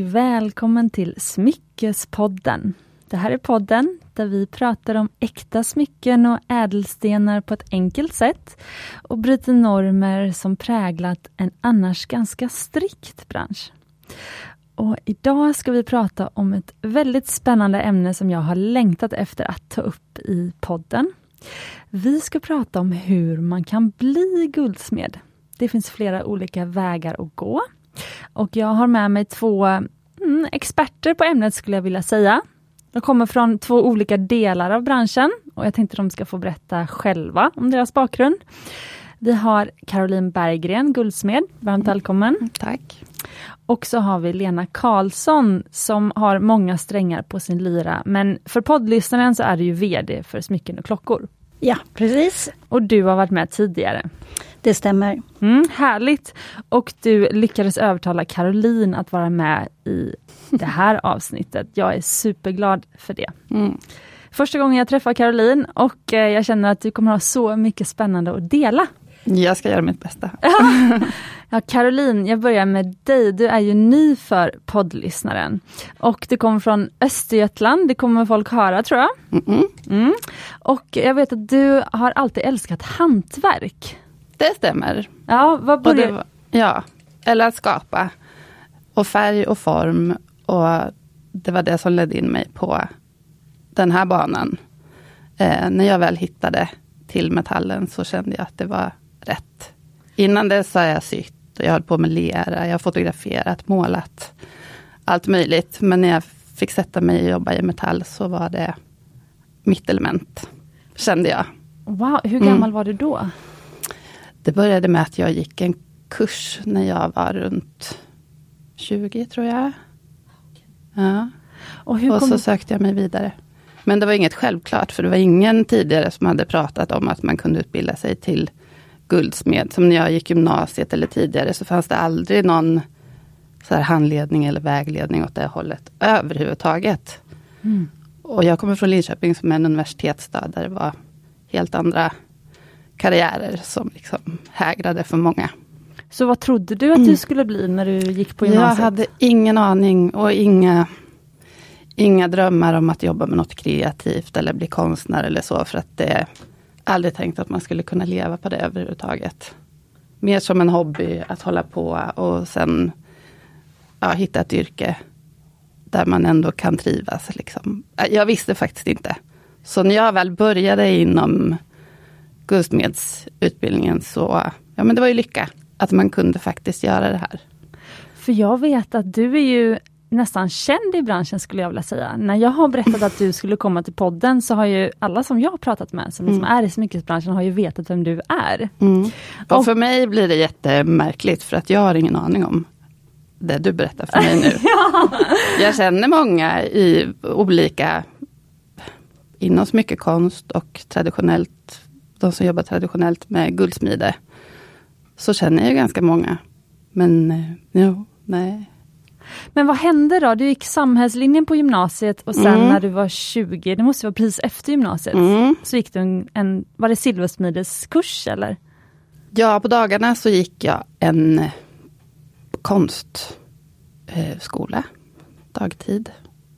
välkommen till Smyckespodden. Det här är podden där vi pratar om äkta smycken och ädelstenar på ett enkelt sätt och bryter normer som präglat en annars ganska strikt bransch. Och idag ska vi prata om ett väldigt spännande ämne som jag har längtat efter att ta upp i podden. Vi ska prata om hur man kan bli guldsmed. Det finns flera olika vägar att gå. Och jag har med mig två mm, experter på ämnet skulle jag vilja säga. De kommer från två olika delar av branschen och jag tänkte de ska få berätta själva om deras bakgrund. Vi har Caroline Berggren, guldsmed. Varmt mm. välkommen. Tack. Och så har vi Lena Karlsson som har många strängar på sin lyra. Men för poddlyssnaren så är du ju VD för Smycken och klockor. Ja, precis. Och du har varit med tidigare. Det stämmer. Mm, härligt! Och du lyckades övertala Caroline att vara med i det här avsnittet. Jag är superglad för det. Mm. Första gången jag träffar Caroline och eh, jag känner att du kommer ha så mycket spännande att dela. Jag ska göra mitt bästa. ja, Caroline, jag börjar med dig. Du är ju ny för poddlyssnaren. Och du kommer från Östergötland, det kommer folk höra tror jag. Mm mm. Och jag vet att du har alltid älskat hantverk. Det stämmer. Ja, vad började... Ja, eller att skapa. Och färg och form. Och det var det som ledde in mig på den här banan. Eh, när jag väl hittade till metallen så kände jag att det var rätt. Innan dess har jag sytt, och jag höll på med lera, jag har fotograferat, målat. Allt möjligt. Men när jag fick sätta mig och jobba i metall så var det mitt element. Kände jag. Wow, hur gammal mm. var du då? Det började med att jag gick en kurs när jag var runt 20 tror jag. Ja. Och, och så sökte jag mig vidare. Men det var inget självklart, för det var ingen tidigare som hade pratat om att man kunde utbilda sig till guldsmed. Som när jag gick gymnasiet eller tidigare så fanns det aldrig någon så här handledning eller vägledning åt det hållet överhuvudtaget. Mm. Och jag kommer från Linköping som är en universitetsstad där det var helt andra karriärer som liksom hägrade för många. Så vad trodde du att du mm. skulle bli när du gick på gymnasiet? Jag hade ingen aning och inga, inga drömmar om att jobba med något kreativt eller bli konstnär eller så. För att det aldrig tänkt att man skulle kunna leva på det överhuvudtaget. Mer som en hobby att hålla på och sen ja, hitta ett yrke där man ändå kan trivas. Liksom. Äh, jag visste faktiskt inte. Så när jag väl började inom guldsmedsutbildningen så, ja men det var ju lycka att man kunde faktiskt göra det här. För jag vet att du är ju nästan känd i branschen skulle jag vilja säga. När jag har berättat att du skulle komma till podden så har ju alla som jag har pratat med som liksom mm. är i smyckesbranschen har ju vetat vem du är. Mm. Och, och, för mig blir det jättemärkligt för att jag har ingen aning om det du berättar för mig nu. ja. Jag känner många i olika inom smyckekonst och traditionellt de som jobbar traditionellt med guldsmide, så känner jag ganska många. Men eh, jo, nej. Men vad hände då? Du gick samhällslinjen på gymnasiet och sen mm. när du var 20, det måste vara precis efter gymnasiet, mm. så gick du en, en, var det silversmideskurs eller? Ja, på dagarna så gick jag en konstskola, eh, dagtid.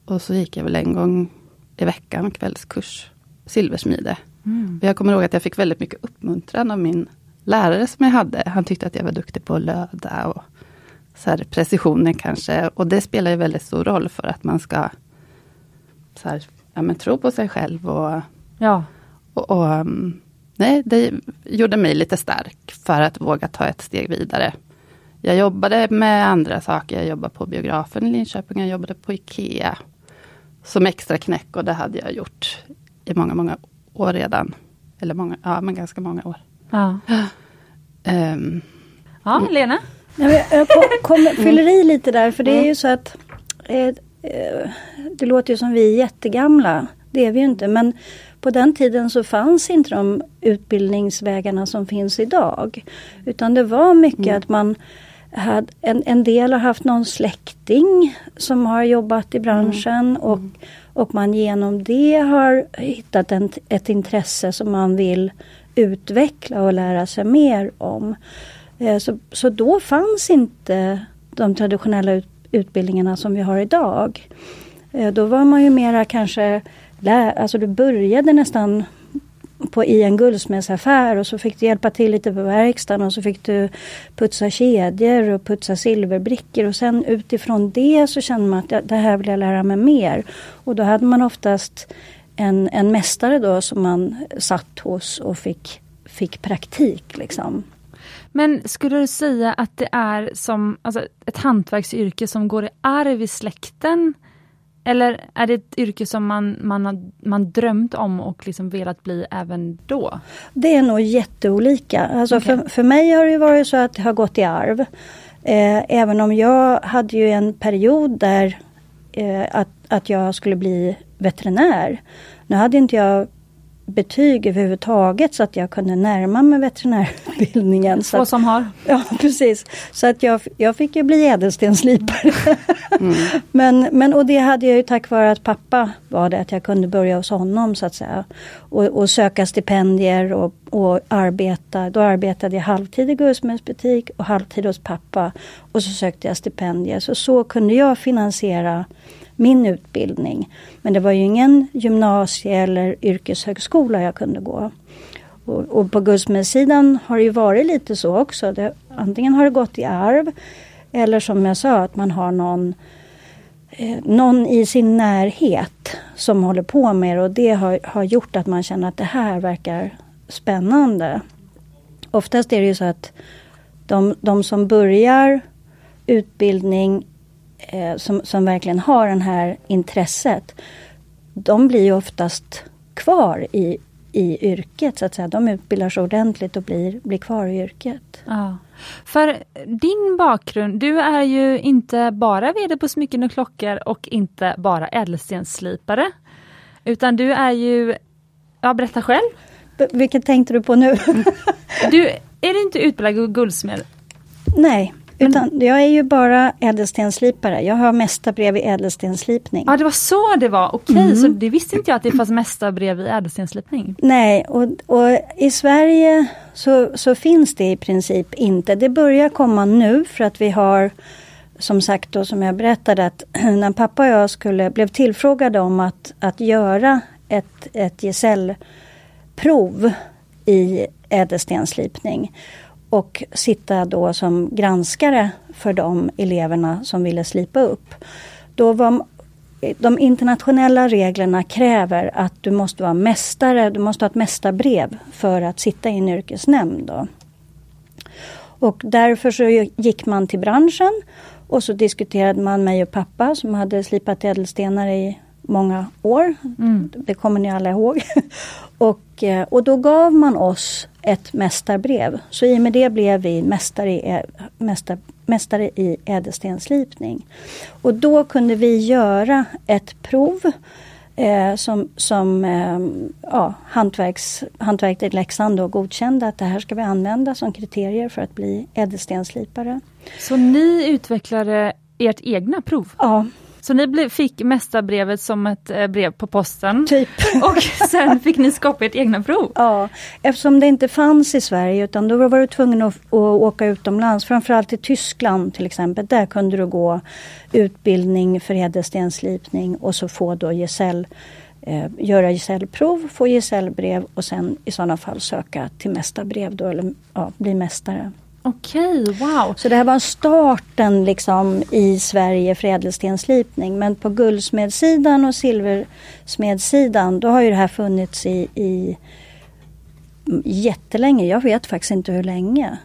Och så gick jag väl en gång i veckan kvällskurs, silversmide. Mm. Jag kommer ihåg att jag fick väldigt mycket uppmuntran av min lärare som jag hade. Han tyckte att jag var duktig på att löda och så här, precisionen kanske. Och det spelar ju väldigt stor roll för att man ska så här, ja, men, tro på sig själv. Och, ja. och, och um, nej, det gjorde mig lite stark för att våga ta ett steg vidare. Jag jobbade med andra saker. Jag jobbade på biografen i Linköping. Jag jobbade på IKEA. Som extra knäck och det hade jag gjort i många, många år redan. Eller många, ja men ganska många år. Ja, um, ja Lena? Jag, jag kom, kom, fyller i lite där för det är ju så att eh, eh, Det låter ju som vi är jättegamla. Det är vi ju inte men på den tiden så fanns inte de utbildningsvägarna som finns idag. Utan det var mycket mm. att man hade, en, en del har haft någon släkting som har jobbat i branschen mm. och och man genom det har hittat en, ett intresse som man vill utveckla och lära sig mer om. Eh, så, så då fanns inte de traditionella ut, utbildningarna som vi har idag. Eh, då var man ju mera kanske, alltså du började nästan på, i en guldsmedsaffär och så fick du hjälpa till lite på verkstaden och så fick du putsa kedjor och putsa silverbrickor och sen utifrån det så kände man att det här vill jag lära mig mer. Och då hade man oftast en, en mästare då som man satt hos och fick, fick praktik. Liksom. Men skulle du säga att det är som alltså ett hantverksyrke som går i arv i släkten? Eller är det ett yrke som man, man har man drömt om och liksom velat bli även då? Det är nog jätteolika. Alltså okay. för, för mig har det varit så att det har gått i arv. Eh, även om jag hade ju en period där eh, att, att jag skulle bli veterinär. Nu hade inte jag betyg överhuvudtaget så att jag kunde närma mig veterinärutbildningen. Få som har. Ja precis. Så att jag, jag fick ju bli ädelstenslipare. Mm. men, men, och det hade jag ju tack vare att pappa var det, att jag kunde börja hos honom så att säga. Och, och söka stipendier och, och arbeta. Då arbetade jag halvtid i guldsmedsbutik och halvtid hos pappa. Och så sökte jag stipendier. Så så kunde jag finansiera min utbildning. Men det var ju ingen gymnasie eller yrkeshögskola jag kunde gå. Och, och på guldsmedssidan har det ju varit lite så också. Det, antingen har det gått i arv eller som jag sa att man har någon eh, någon i sin närhet som håller på med det och det har, har gjort att man känner att det här verkar spännande. Oftast är det ju så att de, de som börjar utbildning eh, som, som verkligen har det här intresset, de blir ju oftast kvar i, i yrket så att säga. De utbildar sig ordentligt och blir, blir kvar i yrket. Ja. För din bakgrund, du är ju inte bara VD på Smycken och klockor och inte bara ädelstensslipare. Utan du är ju, ja berätta själv. B vilket tänkte du på nu? du, är du inte utbildad guldsmed? Nej. Utan jag är ju bara ädelstenslipare. Jag har mästarbrev i ädelstenslipning. Ja det var så det var, okej okay, mm. så det visste inte jag att det fanns mästarbrev i ädelstenslipning. Nej och, och i Sverige så, så finns det i princip inte. Det börjar komma nu för att vi har som sagt då som jag berättade att när pappa och jag skulle, blev tillfrågade om att, att göra ett, ett gesällprov i ädelstenslipning och sitta då som granskare för de eleverna som ville slipa upp. Då var, de internationella reglerna kräver att du måste vara mästare, du måste ha ett mästarbrev för att sitta i en yrkesnämnd. Då. Och därför så gick man till branschen och så diskuterade man mig och pappa som hade slipat ädelstenar i många år. Mm. Det kommer ni alla ihåg. och, eh, och då gav man oss ett mästarbrev. Så i och med det blev vi mästare i, mästar, mästare i ädelstenslipning. Och då kunde vi göra ett prov eh, som, som eh, ja, hantverks, hantverket i Leksand då godkände att det här ska vi använda som kriterier för att bli ädelstenslipare. Så ni utvecklade ert egna prov? Ja. Så ni fick mästarbrevet som ett eh, brev på posten? Typ. Och sen fick ni skapa ert egna prov? Ja, eftersom det inte fanns i Sverige utan då var du tvungen att, att åka utomlands, framförallt i Tyskland till exempel. Där kunde du gå utbildning för ädelstenslipning och så få då gesäll eh, göra gesällprov, få gesällbrev och sen i sådana fall söka till mästarbrev då, eller ja, bli mästare. Okej, okay, wow. Så det här var starten liksom i Sverige för ädelstenslipning. Men på guldsmedsidan och silversmedsidan då har ju det här funnits i, i jättelänge. Jag vet faktiskt inte hur länge.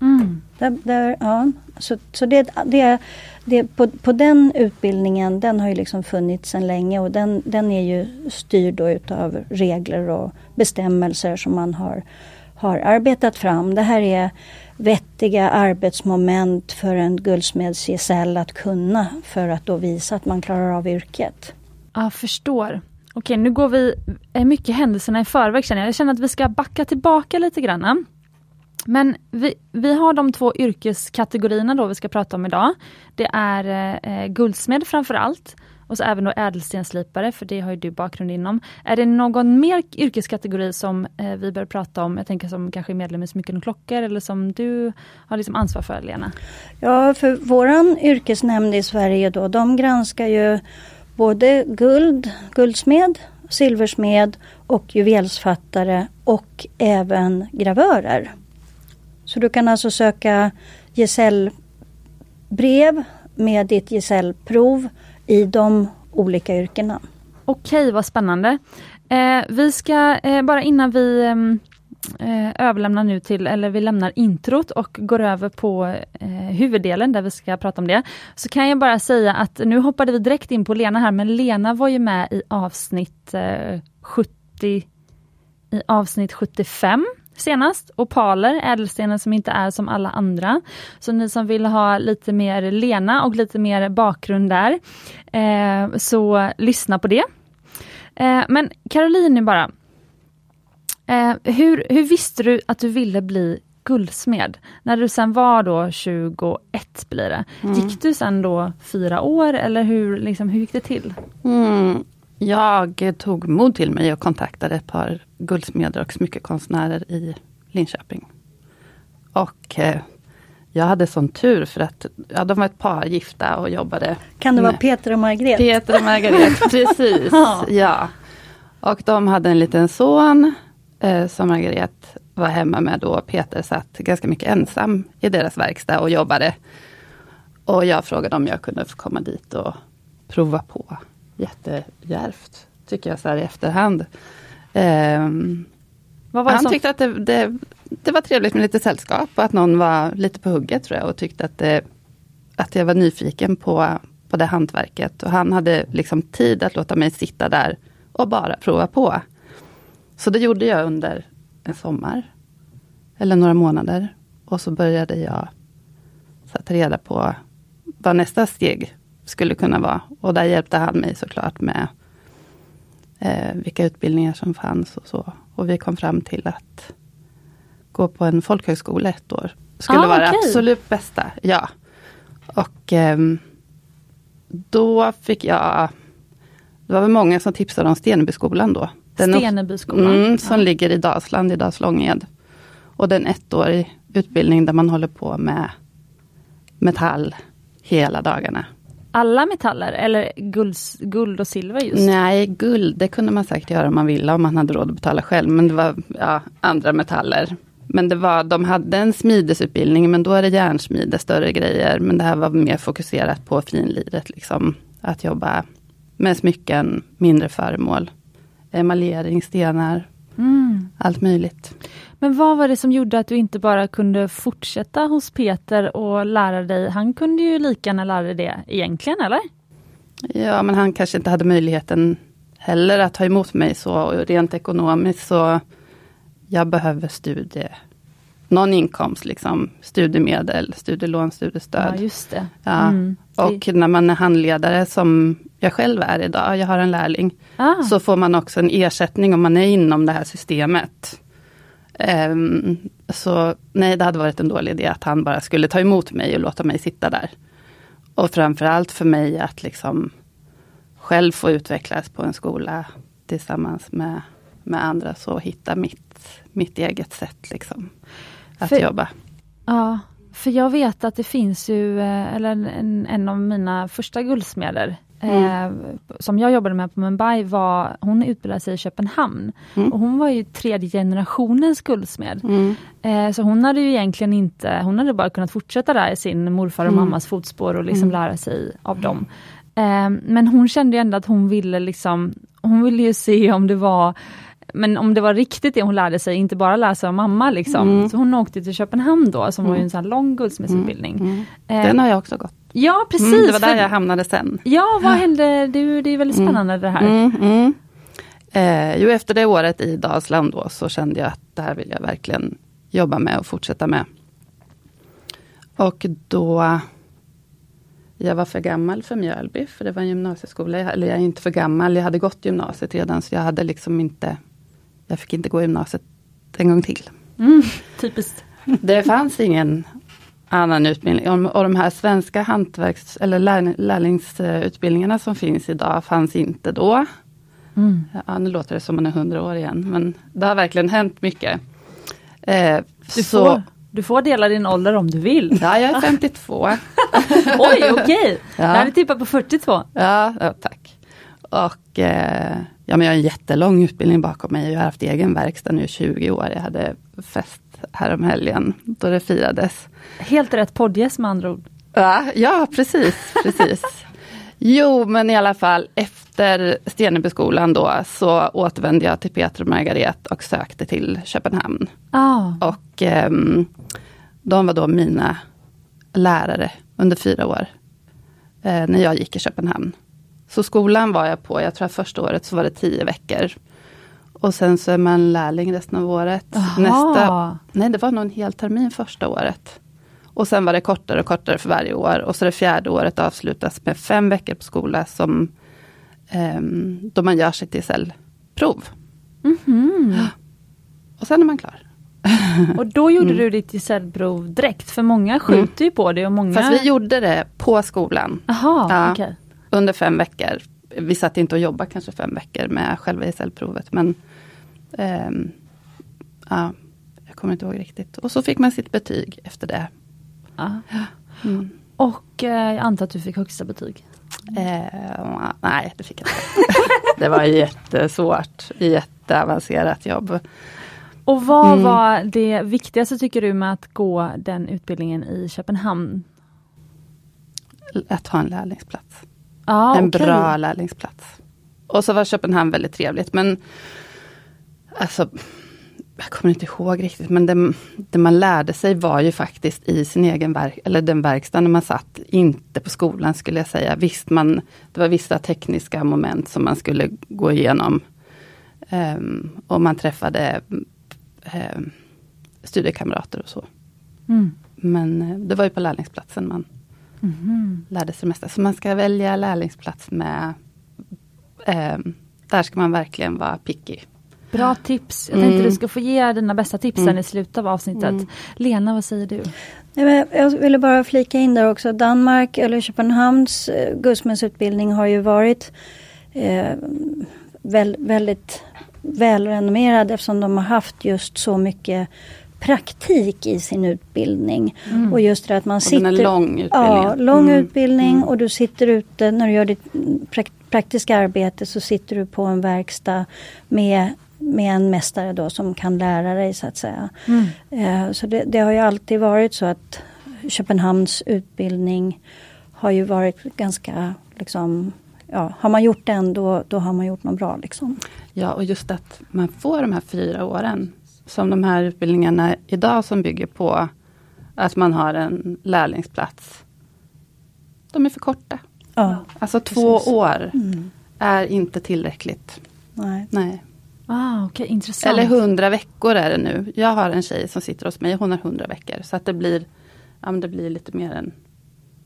Mm. Där, där, ja. Så, så det, det, det, på, på den utbildningen, den har ju liksom funnits sedan länge och den, den är ju styrd då utav regler och bestämmelser som man har, har arbetat fram. Det här är vettiga arbetsmoment för en guldsmedsgesäll att kunna för att då visa att man klarar av yrket. Jag förstår. Okej, nu går vi mycket händelserna i förväg känner jag. Jag känner att vi ska backa tillbaka lite grann. Men vi, vi har de två yrkeskategorierna då vi ska prata om idag. Det är eh, guldsmed framför allt och så även då ädelstenslipare, för det har ju du bakgrund inom. Är det någon mer yrkeskategori som eh, vi bör prata om? Jag tänker som kanske är medlem i Smycken och klockor eller som du har liksom ansvar för Lena? Ja, för våran yrkesnämnd i Sverige då, de granskar ju både guld, guldsmed, silversmed och juvelsfattare och även gravörer. Så du kan alltså söka gesällbrev med ditt gesällprov i de olika yrkena. Okej, vad spännande. Eh, vi ska, eh, bara innan vi ehm, eh, överlämnar nu till, eller vi lämnar introt och går över på eh, huvuddelen där vi ska prata om det. Så kan jag bara säga att nu hoppade vi direkt in på Lena här, men Lena var ju med i avsnitt eh, 70 i avsnitt 75 senast. Opaler, ädelstenar som inte är som alla andra. Så ni som vill ha lite mer Lena och lite mer bakgrund där, eh, så lyssna på det. Eh, men Caroline bara, eh, hur, hur visste du att du ville bli guldsmed? När du sen var då 21 blir det. Mm. Gick du sen då fyra år eller hur, liksom, hur gick det till? Mm. Jag tog mod till mig och kontaktade ett par guldsmeder och smyckekonstnärer i Linköping. Och eh, jag hade sån tur för att ja, de var ett par gifta och jobbade. Kan det vara Peter och Margret? Peter och Margret, precis. ja. Och de hade en liten son eh, som Margret var hemma med då. Peter satt ganska mycket ensam i deras verkstad och jobbade. Och jag frågade om jag kunde få komma dit och prova på jättedjärvt, tycker jag så här i efterhand. Um, han som... tyckte att det, det, det, var trevligt med lite sällskap och att någon var lite på hugget tror jag och tyckte att, det, att jag var nyfiken på, på det hantverket. Och han hade liksom tid att låta mig sitta där och bara prova på. Så det gjorde jag under en sommar. Eller några månader. Och så började jag ta reda på vad nästa steg skulle kunna vara. Och där hjälpte han mig såklart med eh, vilka utbildningar som fanns och så. Och vi kom fram till att gå på en folkhögskola ett år. Skulle ah, vara okay. absolut bästa. Ja. Och eh, då fick jag Det var väl många som tipsade om Stenebyskolan då. Stenebyskolan? Mm, som ja. ligger i Dalsland, i Dalslånged. Och det är en ettårig utbildning där man håller på med metall hela dagarna alla metaller eller guld, guld och silver just? Nej, guld det kunde man säkert göra om man ville, om man hade råd att betala själv. Men det var ja, andra metaller. Men det var, de hade en smidesutbildning, men då är det järnsmide, större grejer. Men det här var mer fokuserat på finliret, liksom. Att jobba med smycken, mindre föremål. Emaljering, stenar, mm. allt möjligt. Men vad var det som gjorde att du inte bara kunde fortsätta hos Peter och lära dig? Han kunde ju lika gärna lära dig det egentligen, eller? Ja, men han kanske inte hade möjligheten heller att ta emot mig så rent ekonomiskt så jag behöver studie, någon inkomst, liksom studiemedel, studielån, studiestöd. Ja, just det. Ja. Mm. Och när man är handledare som jag själv är idag, jag har en lärling, ah. så får man också en ersättning om man är inom det här systemet. Um, så nej, det hade varit en dålig idé att han bara skulle ta emot mig och låta mig sitta där. Och framförallt för mig att liksom själv få utvecklas på en skola tillsammans med, med andra, så hitta mitt, mitt eget sätt liksom att för, jobba. Ja, för jag vet att det finns ju, eh, eller en, en av mina första guldsmeder Mm. Eh, som jag jobbade med på Mumbai var, hon utbildade sig i Köpenhamn. Mm. Och hon var ju tredje generationens guldsmed. Mm. Eh, så hon hade ju egentligen inte, hon hade bara kunnat fortsätta där i sin morfar och mm. mammas fotspår och liksom mm. lära sig av dem. Eh, men hon kände ändå att hon ville liksom, hon ville ju se om det var men om det var riktigt det hon lärde sig, inte bara läsa av mamma liksom. Mm. Så hon åkte till Köpenhamn då, som var en sån lång guldsmedsutbildning. Mm. Den har jag också gått. Ja precis. Mm, det var där jag hamnade sen. Ja, vad hände? Det, det är väldigt mm. spännande det här. Mm, mm. Eh, jo, efter det året i Dalsland då, så kände jag att det här vill jag verkligen jobba med och fortsätta med. Och då jag var för gammal för Mjölby, för det var en gymnasieskola. Eller jag är inte för gammal, jag hade gått gymnasiet redan, så jag hade liksom inte... Jag fick inte gå gymnasiet en gång till. Mm, typiskt. Det fanns ingen annan utbildning. Och de här svenska hantverks eller lär, lärlingsutbildningarna som finns idag fanns inte då. Mm. Ja, nu låter det som man är hundra år igen, men det har verkligen hänt mycket. Eh, du, så, får, du får dela din ålder om du vill. Ja, jag är 52. Oj, okej! Okay. Ja. Jag hade tippat på 42. Ja, ja tack. Och eh, ja, men jag har en jättelång utbildning bakom mig. Jag har haft egen verkstad nu i 20 år. Jag hade fest härom helgen då det firades. Helt rätt poddgäst med andra ord. Ja, ja precis, precis. Jo, men i alla fall efter Stenebyskolan då så återvände jag till Peter och Margaret och sökte till Köpenhamn. Oh. Och um, de var då mina lärare under fyra år. Eh, när jag gick i Köpenhamn. Så skolan var jag på, jag tror första året så var det tio veckor. Och sen så är man lärling resten av året. Nästa, nej, det var nog en hel termin första året. Och sen var det kortare och kortare för varje år. Och så det fjärde året avslutas med fem veckor på skola som eh, då man gör sitt gesällprov. Mm -hmm. Och sen är man klar. Och då gjorde mm. du ditt gesällprov direkt, för många skjuter mm. ju på det. Och många... Fast vi gjorde det på skolan. Aha, ja, okay. Under fem veckor. Vi satt inte och jobbade kanske fem veckor med själva gesällprovet. Men um, ja, jag kommer inte ihåg riktigt. Och så fick man sitt betyg efter det. Mm. Och eh, jag antar att du fick högsta betyg? Eh, nej, det fick jag inte. det var jättesvårt, jätteavancerat jobb. Och vad mm. var det viktigaste tycker du med att gå den utbildningen i Köpenhamn? Att ha en lärlingsplats. Ah, en okay. bra lärlingsplats. Och så var Köpenhamn väldigt trevligt men alltså jag kommer inte ihåg riktigt, men det, det, man lärde sig var ju faktiskt i sin egen verk, eller den verkstad när man satt, inte på skolan skulle jag säga. Visst, man, det var vissa tekniska moment som man skulle gå igenom. Um, och man träffade um, studiekamrater och så. Mm. Men uh, det var ju på lärlingsplatsen man mm. lärde sig det mesta. Så man ska välja lärlingsplats med um, där ska man verkligen vara picky. Bra tips. Jag tänkte mm. du ska få ge dina bästa tips mm. i slutet av avsnittet. Mm. Lena, vad säger du? Jag ville bara flika in där också. Danmark eller Köpenhamns eh, guldsmedsutbildning har ju varit eh, väl, väldigt välrenommerad eftersom de har haft just så mycket praktik i sin utbildning. Mm. Och just det att man sitter... Och den är lång utbildning. Ja, lång mm. utbildning mm. och du sitter ute när du gör ditt praktiska arbete så sitter du på en verkstad med med en mästare då som kan lära dig så att säga. Mm. Eh, så det, det, har ju alltid varit så att Köpenhamns utbildning har ju varit ganska liksom Ja, har man gjort den då, då har man gjort något bra. Liksom. Ja, och just att man får de här fyra åren. Som de här utbildningarna idag som bygger på att man har en lärlingsplats. De är för korta. Ja, alltså precis. två år mm. är inte tillräckligt. Nej. Nej. Ah, okay, intressant. Eller hundra veckor är det nu. Jag har en tjej som sitter hos mig, hon har hundra veckor. Så att det blir, ja, det blir lite mer än,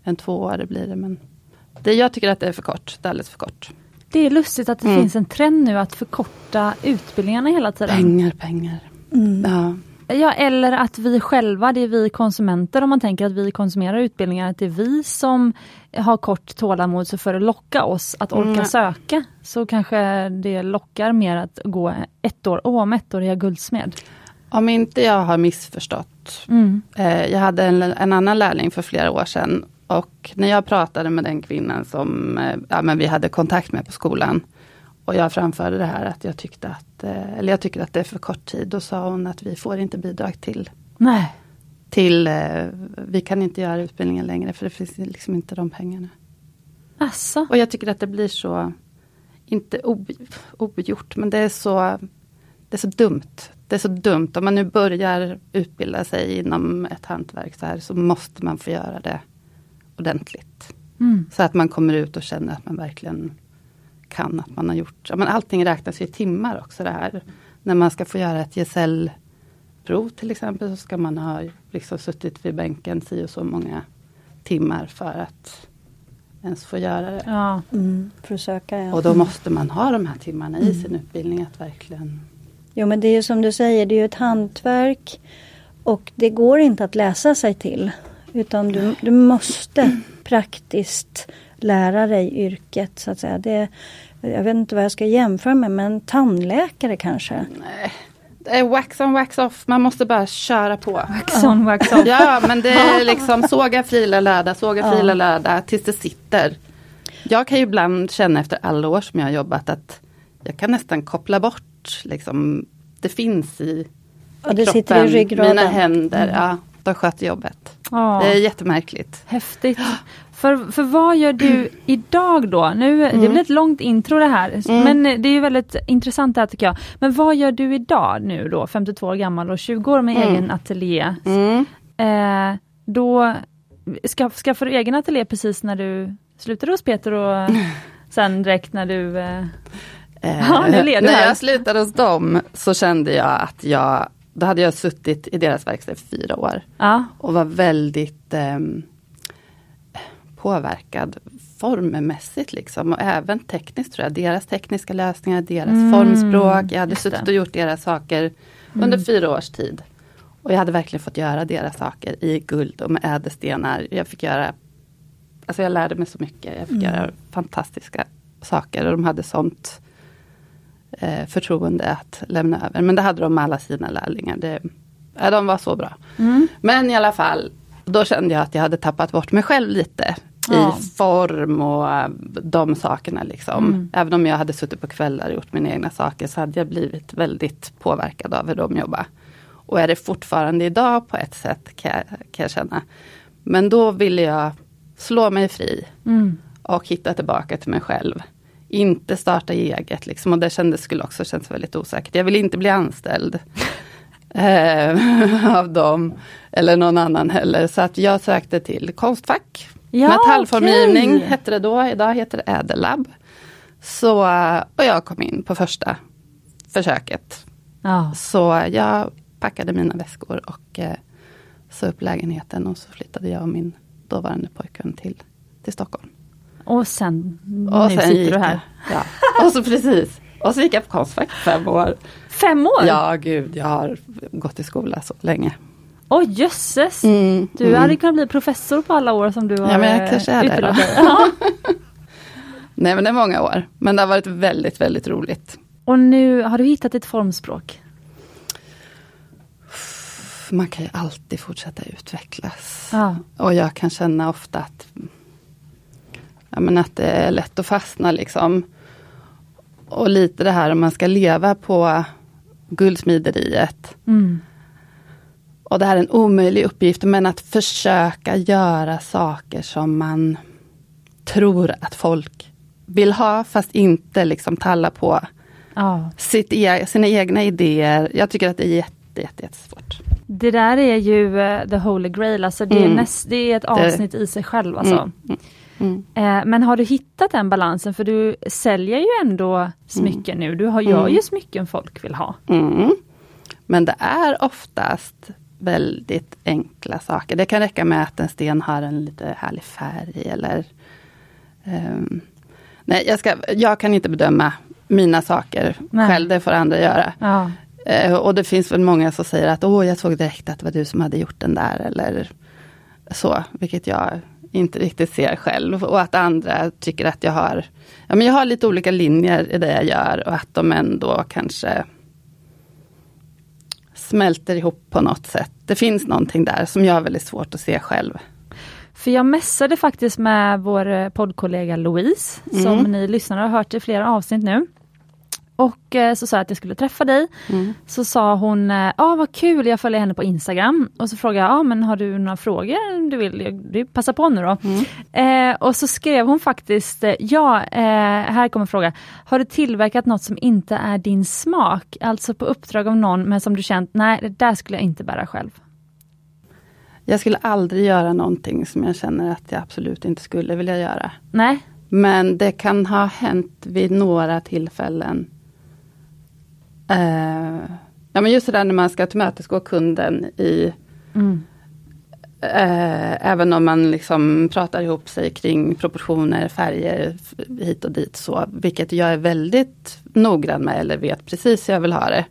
än två år. Det blir det, men det, jag tycker att det är för kort. Det är alldeles för kort. Det är lustigt att det mm. finns en trend nu att förkorta utbildningarna hela tiden. Pengar, pengar. Mm. Ja. Ja, eller att vi själva, det är vi konsumenter, om man tänker att vi konsumerar utbildningar, att det är vi som har kort tålamod, så för att locka oss att orka mm. söka, så kanske det lockar mer att gå ett år, åh, om ett år är jag guldsmed. Om inte jag har missförstått. Mm. Eh, jag hade en, en, annan lärling för flera år sedan och när jag pratade med den kvinnan som eh, ja, men vi hade kontakt med på skolan, och jag framförde det här att jag tyckte att, eh, eller jag tycker att det är för kort tid. Då sa hon att vi får inte bidrag till Nej. Till, eh, vi kan inte göra utbildningen längre för det finns liksom inte de pengarna. Asså. Och jag tycker att det blir så, inte obegjort, men det är så, det är så dumt. Det är så dumt. Om man nu börjar utbilda sig inom ett hantverk så här så måste man få göra det ordentligt. Mm. Så att man kommer ut och känner att man verkligen kan att man har gjort. Ja, men allting räknas i timmar också det här. När man ska få göra ett gesällprov till exempel så ska man ha liksom suttit vid bänken si och så många timmar för att ens få göra det. Ja, mm, för att söka, ja. Och då måste man ha de här timmarna i mm. sin utbildning att verkligen Jo men det är ju som du säger, det är ju ett hantverk och det går inte att läsa sig till. Utan du, du måste praktiskt lära dig yrket så att säga. Det, jag vet inte vad jag ska jämföra med men tandläkare kanske? Nej. Det är wax on wax off, man måste bara köra på. Wax on wax off. Ja men det är liksom såga, frila, lärda, såga, frila, ja. lärda tills det sitter. Jag kan ju ibland känna efter alla år som jag har jobbat att jag kan nästan koppla bort liksom, det finns i, ja, det kroppen, sitter i ryggraden. mina händer. Mm. Ja, de sköter jobbet. Ja. Det är jättemärkligt. Häftigt. För, för vad gör du idag då? Nu, mm. Det blir ett långt intro det här, mm. men det är ju väldigt intressant det här tycker jag. Men vad gör du idag nu då, 52 år gammal och 20 år med mm. egen ateljé? Mm. Eh, då skaff, skaffade du egen ateljé precis när du slutade hos Peter och sen direkt när du eh, Eh, ja, när jag slutade hos dem så kände jag att jag, då hade jag suttit i deras verkstad i fyra år. Ja. Och var väldigt eh, påverkad formmässigt liksom och även tekniskt tror jag. Deras tekniska lösningar, deras mm, formspråk. Jag hade suttit och gjort deras saker mm. under fyra års tid. Och jag hade verkligen fått göra deras saker i guld och med ädelstenar. Jag fick göra, alltså jag lärde mig så mycket. Jag fick mm. göra fantastiska saker och de hade sånt eh, förtroende att lämna över. Men det hade de med alla sina lärlingar. Det, ja, de var så bra. Mm. Men i alla fall, då kände jag att jag hade tappat bort mig själv lite. Ja. I form och eh, de sakerna liksom. Mm. Även om jag hade suttit på kvällar och gjort mina egna saker så hade jag blivit väldigt påverkad av hur de jobbar. Och är det fortfarande idag på ett sätt kan jag, kan jag känna. Men då ville jag slå mig fri. Mm. Och hitta tillbaka till mig själv inte starta eget. Liksom, och det kändes, skulle också kännas väldigt osäkert. Jag vill inte bli anställd eh, av dem. Eller någon annan heller. Så att jag sökte till Konstfack. Ja, Metallformgivning okay. hette det då, idag heter det Ädellab. Så, och jag kom in på första försöket. Ja. Så jag packade mina väskor och eh, sa upp lägenheten och så flyttade jag och min dåvarande pojkvän till, till Stockholm. Och sen, och nu sen sitter du här. Ja. Och så precis. Och så gick jag på Konstfack fem år. Fem år? Ja, gud, jag har gått i skola så länge. Oj oh, jösses! Mm, du mm. hade kunnat bli professor på alla år som du har Ja, men jag kanske är det Nej, men det är många år. Men det har varit väldigt, väldigt roligt. Och nu, har du hittat ett formspråk? Man kan ju alltid fortsätta utvecklas. Ja. Och jag kan känna ofta att men att det är lätt att fastna liksom. Och lite det här om man ska leva på guldsmideriet. Mm. Och det här är en omöjlig uppgift, men att försöka göra saker som man tror att folk vill ha, fast inte liksom talla på oh. sitt e sina egna idéer. Jag tycker att det är jätte, jätte, jättesvårt. Det där är ju uh, the holy grail, alltså det, mm. är, näst, det är ett avsnitt det. i sig själv. Alltså. Mm. Mm. Eh, men har du hittat den balansen? För du säljer ju ändå smycken mm. nu. Du har, gör mm. ju smycken folk vill ha. Mm. Men det är oftast väldigt enkla saker. Det kan räcka med att en sten har en lite härlig färg eller um, Nej, jag, ska, jag kan inte bedöma mina saker nej. själv, det får andra göra. Ja. Uh, och det finns väl många som säger att åh, jag såg direkt att det var du som hade gjort den där eller så, vilket jag inte riktigt ser själv och att andra tycker att jag har, ja men jag har lite olika linjer i det jag gör och att de ändå kanske smälter ihop på något sätt. Det finns någonting där som jag har väldigt svårt att se själv. För jag mässade faktiskt med vår poddkollega Louise, mm. som ni lyssnare har hört i flera avsnitt nu. Och eh, så sa jag att jag skulle träffa dig. Mm. Så sa hon, ja eh, ah, vad kul, jag följer henne på Instagram. Och så frågade jag, ah, men har du några frågor du vill? Du, passa på nu då. Mm. Eh, och så skrev hon faktiskt, eh, ja, eh, här kommer en fråga. Har du tillverkat något som inte är din smak? Alltså på uppdrag av någon, men som du känt, nej det där skulle jag inte bära själv. Jag skulle aldrig göra någonting som jag känner att jag absolut inte skulle vilja göra. Nej. Men det kan ha hänt vid några tillfällen Eh, ja men just det där när man ska tillmötesgå kunden i mm. eh, Även om man liksom pratar ihop sig kring proportioner, färger hit och dit så. Vilket jag är väldigt noggrann med eller vet precis hur jag vill ha det.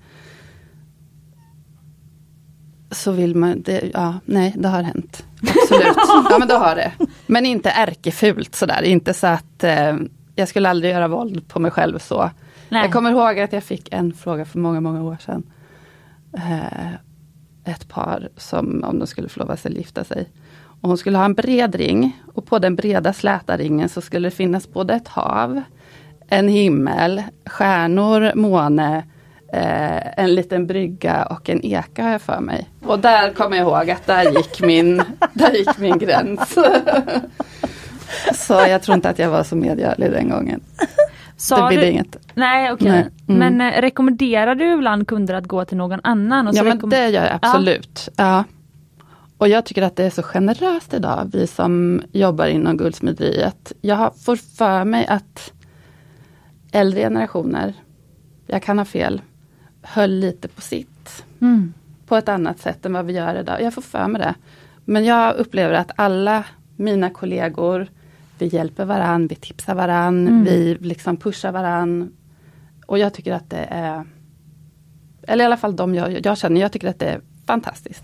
så vill man, det, ja, nej det har hänt. Absolut. ja men det har det. Men inte ärkefult sådär, inte så att eh, jag skulle aldrig göra våld på mig själv så. Nej. Jag kommer ihåg att jag fick en fråga för många, många år sedan. Eh, ett par som, om de skulle förlova sig, gifta sig. Och hon skulle ha en bred ring och på den breda släta ringen så skulle det finnas både ett hav, en himmel, stjärnor, måne, eh, en liten brygga och en eka har jag för mig. Och där kommer jag ihåg att där gick min, där gick min gräns. så jag tror inte att jag var så medgörlig den gången. Sa det blir du, inget. Nej okej. Okay. Mm. Men eh, rekommenderar du ibland kunder att gå till någon annan? ja men det gör jag absolut. Ja. ja. Och jag tycker att det är så generöst idag, vi som jobbar inom guldsmederiet. Jag får för mig att äldre generationer, jag kan ha fel, höll lite på sitt. Mm. På ett annat sätt än vad vi gör idag. Jag får för mig det. Men jag upplever att alla mina kollegor, vi hjälper varann, vi tipsar varann, mm. vi liksom pushar varann. Och jag tycker att det är, eller i alla fall de jag, jag känner, jag tycker att det är fantastiskt.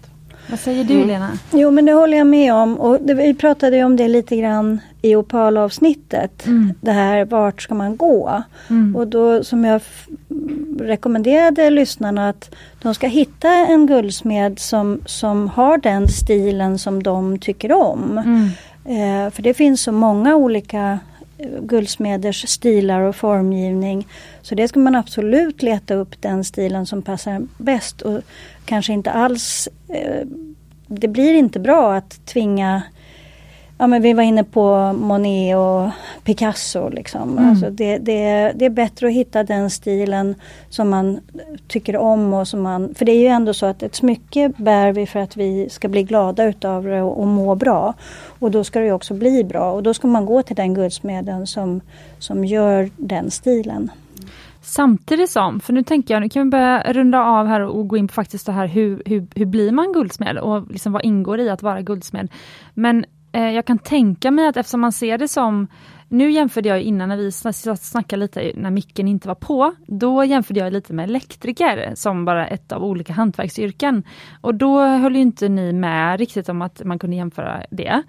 Vad säger du mm. Lena? Jo men det håller jag med om och det, vi pratade om det lite grann i opalavsnittet. Mm. Det här vart ska man gå? Mm. Och då som jag rekommenderade lyssnarna att de ska hitta en guldsmed som, som har den stilen som de tycker om. Eh, för det finns så många olika eh, guldsmeders stilar och formgivning. Så det ska man absolut leta upp den stilen som passar bäst. Och kanske inte alls... Eh, det blir inte bra att tvinga Ja men vi var inne på Monet och Picasso. Liksom. Mm. Alltså det, det, det, är bättre att hitta den stilen som man tycker om. Och som man, för det är ju ändå så att ett smycke bär vi för att vi ska bli glada utav det och, och må bra. Och då ska det också bli bra och då ska man gå till den guldsmeden som, som gör den stilen. Samtidigt som, för nu tänker jag, nu kan vi börja runda av här och gå in på faktiskt det här hur, hur, hur blir man guldsmed och liksom vad ingår i att vara guldsmed. Men Eh, jag kan tänka mig att eftersom man ser det som nu jämförde jag innan när vi snackade lite när micken inte var på, då jämförde jag lite med elektriker som bara ett av olika hantverksyrken. Och då höll inte ni med riktigt om att man kunde jämföra det.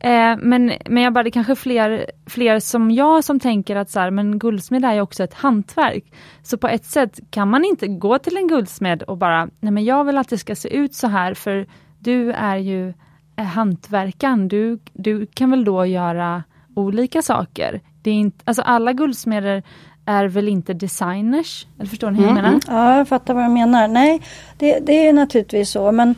Eh, men, men jag bara, det är kanske fler, fler som jag som tänker att så här, men guldsmed är ju också ett hantverk. Så på ett sätt kan man inte gå till en guldsmed och bara, nej men jag vill att det ska se ut så här för du är ju eh, hantverkaren, du, du kan väl då göra olika saker. Det är inte, alltså alla guldsmeder är väl inte designers? Eller förstår ni hur jag menar? Ja, jag fattar vad du menar. Nej, det, det är naturligtvis så. Men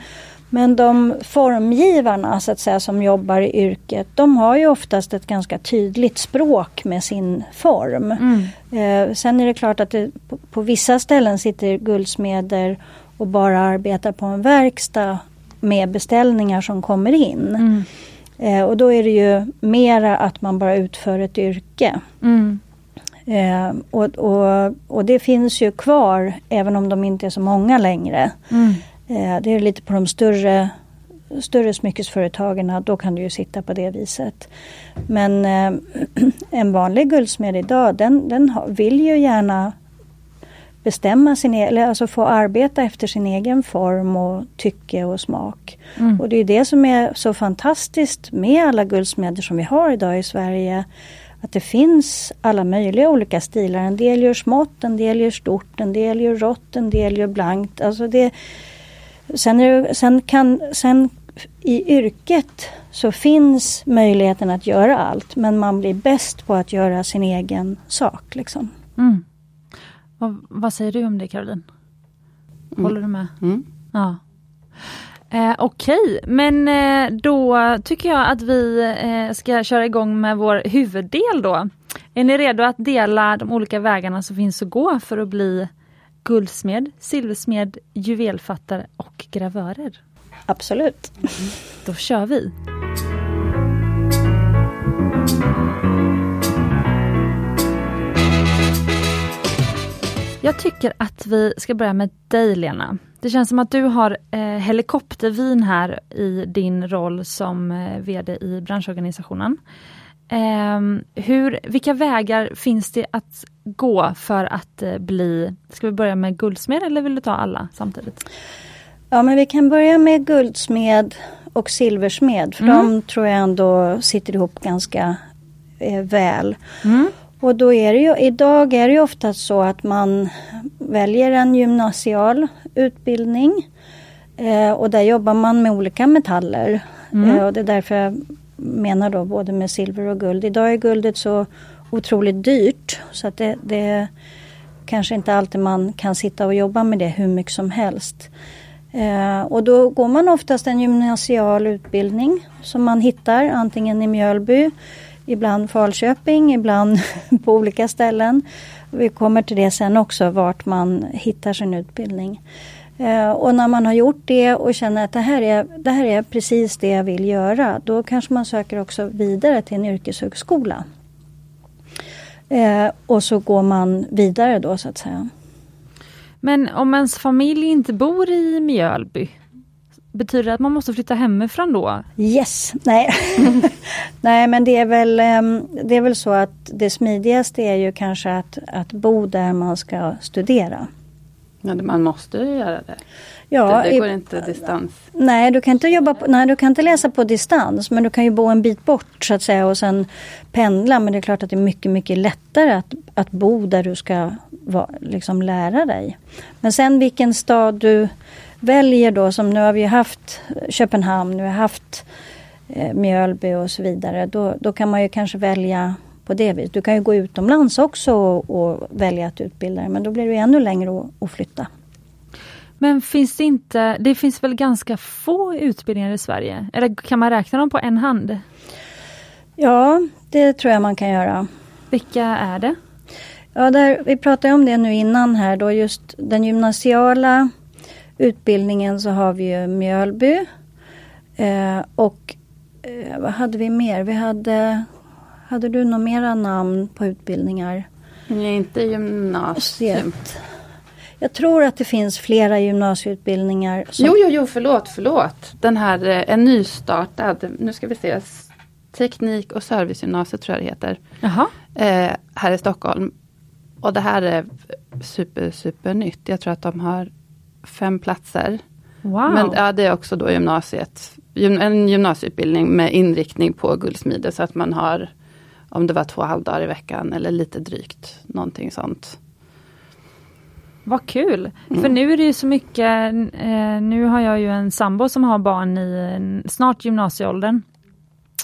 men de formgivarna så att säga, som jobbar i yrket, de har ju oftast ett ganska tydligt språk med sin form. Mm. Eh, sen är det klart att det, på, på, vissa ställen sitter guldsmeder och bara arbetar på en verkstad med beställningar som kommer in. Mm. Eh, och då är det ju mera att man bara utför ett yrke. Mm. Eh, och, och, och, det finns ju kvar även om de inte är så många längre. Mm. Eh, det är lite på de större, större smyckesföretagen, då kan du ju sitta på det viset. Men eh, en vanlig guldsmed idag den, den vill ju gärna bestämma sin e-, eller alltså få arbeta efter sin egen form och tycke och smak. Mm. Och det är det som är så fantastiskt med alla guldsmeder som vi har idag i Sverige. Att det finns alla möjliga olika stilar. En del gör smått, en del gör stort, en del gör rått, en del gör blankt. Alltså det, Sen, det, sen, kan, sen i yrket så finns möjligheten att göra allt men man blir bäst på att göra sin egen sak. Liksom. Mm. Vad, vad, säger du om det Caroline? Mm. Håller du med? Mm. Ja. Eh, Okej, okay. men eh, då tycker jag att vi eh, ska köra igång med vår huvuddel då. Är ni redo att dela de olika vägarna som finns att gå för att bli guldsmed, silversmed, juvelfattare och gravörer. Absolut. Då kör vi! Jag tycker att vi ska börja med dig Lena. Det känns som att du har eh, helikoptervin här i din roll som eh, VD i branschorganisationen. Eh, hur, vilka vägar finns det att gå för att eh, bli, ska vi börja med guldsmed eller vill du ta alla samtidigt? Ja men vi kan börja med guldsmed och silversmed för mm. de tror jag ändå sitter ihop ganska eh, väl. Mm. Och då är det ju, idag är det ju ofta så att man väljer en gymnasial utbildning eh, och där jobbar man med olika metaller. Mm. Eh, och det är därför jag menar då både med silver och guld. Idag är guldet så otroligt dyrt så att det, det kanske inte alltid man kan sitta och jobba med det hur mycket som helst. Eh, och då går man oftast en gymnasial utbildning som man hittar antingen i Mjölby, ibland Falköping, ibland på olika ställen. Vi kommer till det sen också vart man hittar sin utbildning. Eh, och när man har gjort det och känner att det här, är, det här är precis det jag vill göra, då kanske man söker också vidare till en yrkeshögskola. Eh, och så går man vidare då så att säga. Men om ens familj inte bor i Mjölby, betyder det att man måste flytta hemifrån då? Yes, nej. nej men det är, väl, ehm, det är väl så att det smidigaste är ju kanske att, att bo där man ska studera. Ja, man måste ju göra det. Ja, det, det går i, inte distans. Nej du, kan inte jobba på, nej, du kan inte läsa på distans men du kan ju bo en bit bort så att säga och sen pendla. Men det är klart att det är mycket, mycket lättare att, att bo där du ska va, liksom lära dig. Men sen vilken stad du väljer då, som nu har vi haft Köpenhamn, nu har vi haft eh, Mjölby och så vidare. Då, då kan man ju kanske välja på det viset. Du kan ju gå utomlands också och, och välja att utbilda dig men då blir det ännu längre att, att flytta. Men finns det inte, det finns väl ganska få utbildningar i Sverige? Eller kan man räkna dem på en hand? Ja, det tror jag man kan göra. Vilka är det? Ja, där, vi pratade om det nu innan här då, just den gymnasiala utbildningen så har vi ju Mjölby. Eh, och eh, vad hade vi mer? Vi hade, hade du några mera namn på utbildningar? Nej, inte gymnasiet. Jag tror att det finns flera gymnasieutbildningar. Som... Jo, jo, jo, förlåt, förlåt. Den här är eh, nystartad, nu ska vi se, Teknik och servicegymnasiet tror jag det heter. Jaha. Eh, här i Stockholm. Och det här är super, super nytt. Jag tror att de har fem platser. Wow. Men ja, det är också då gymnasiet. En gymnasieutbildning med inriktning på guldsmide så att man har om det var två halvdagar i veckan eller lite drygt. Någonting sånt. Vad kul! Mm. För nu är det ju så mycket, eh, nu har jag ju en sambo som har barn i snart gymnasieåldern.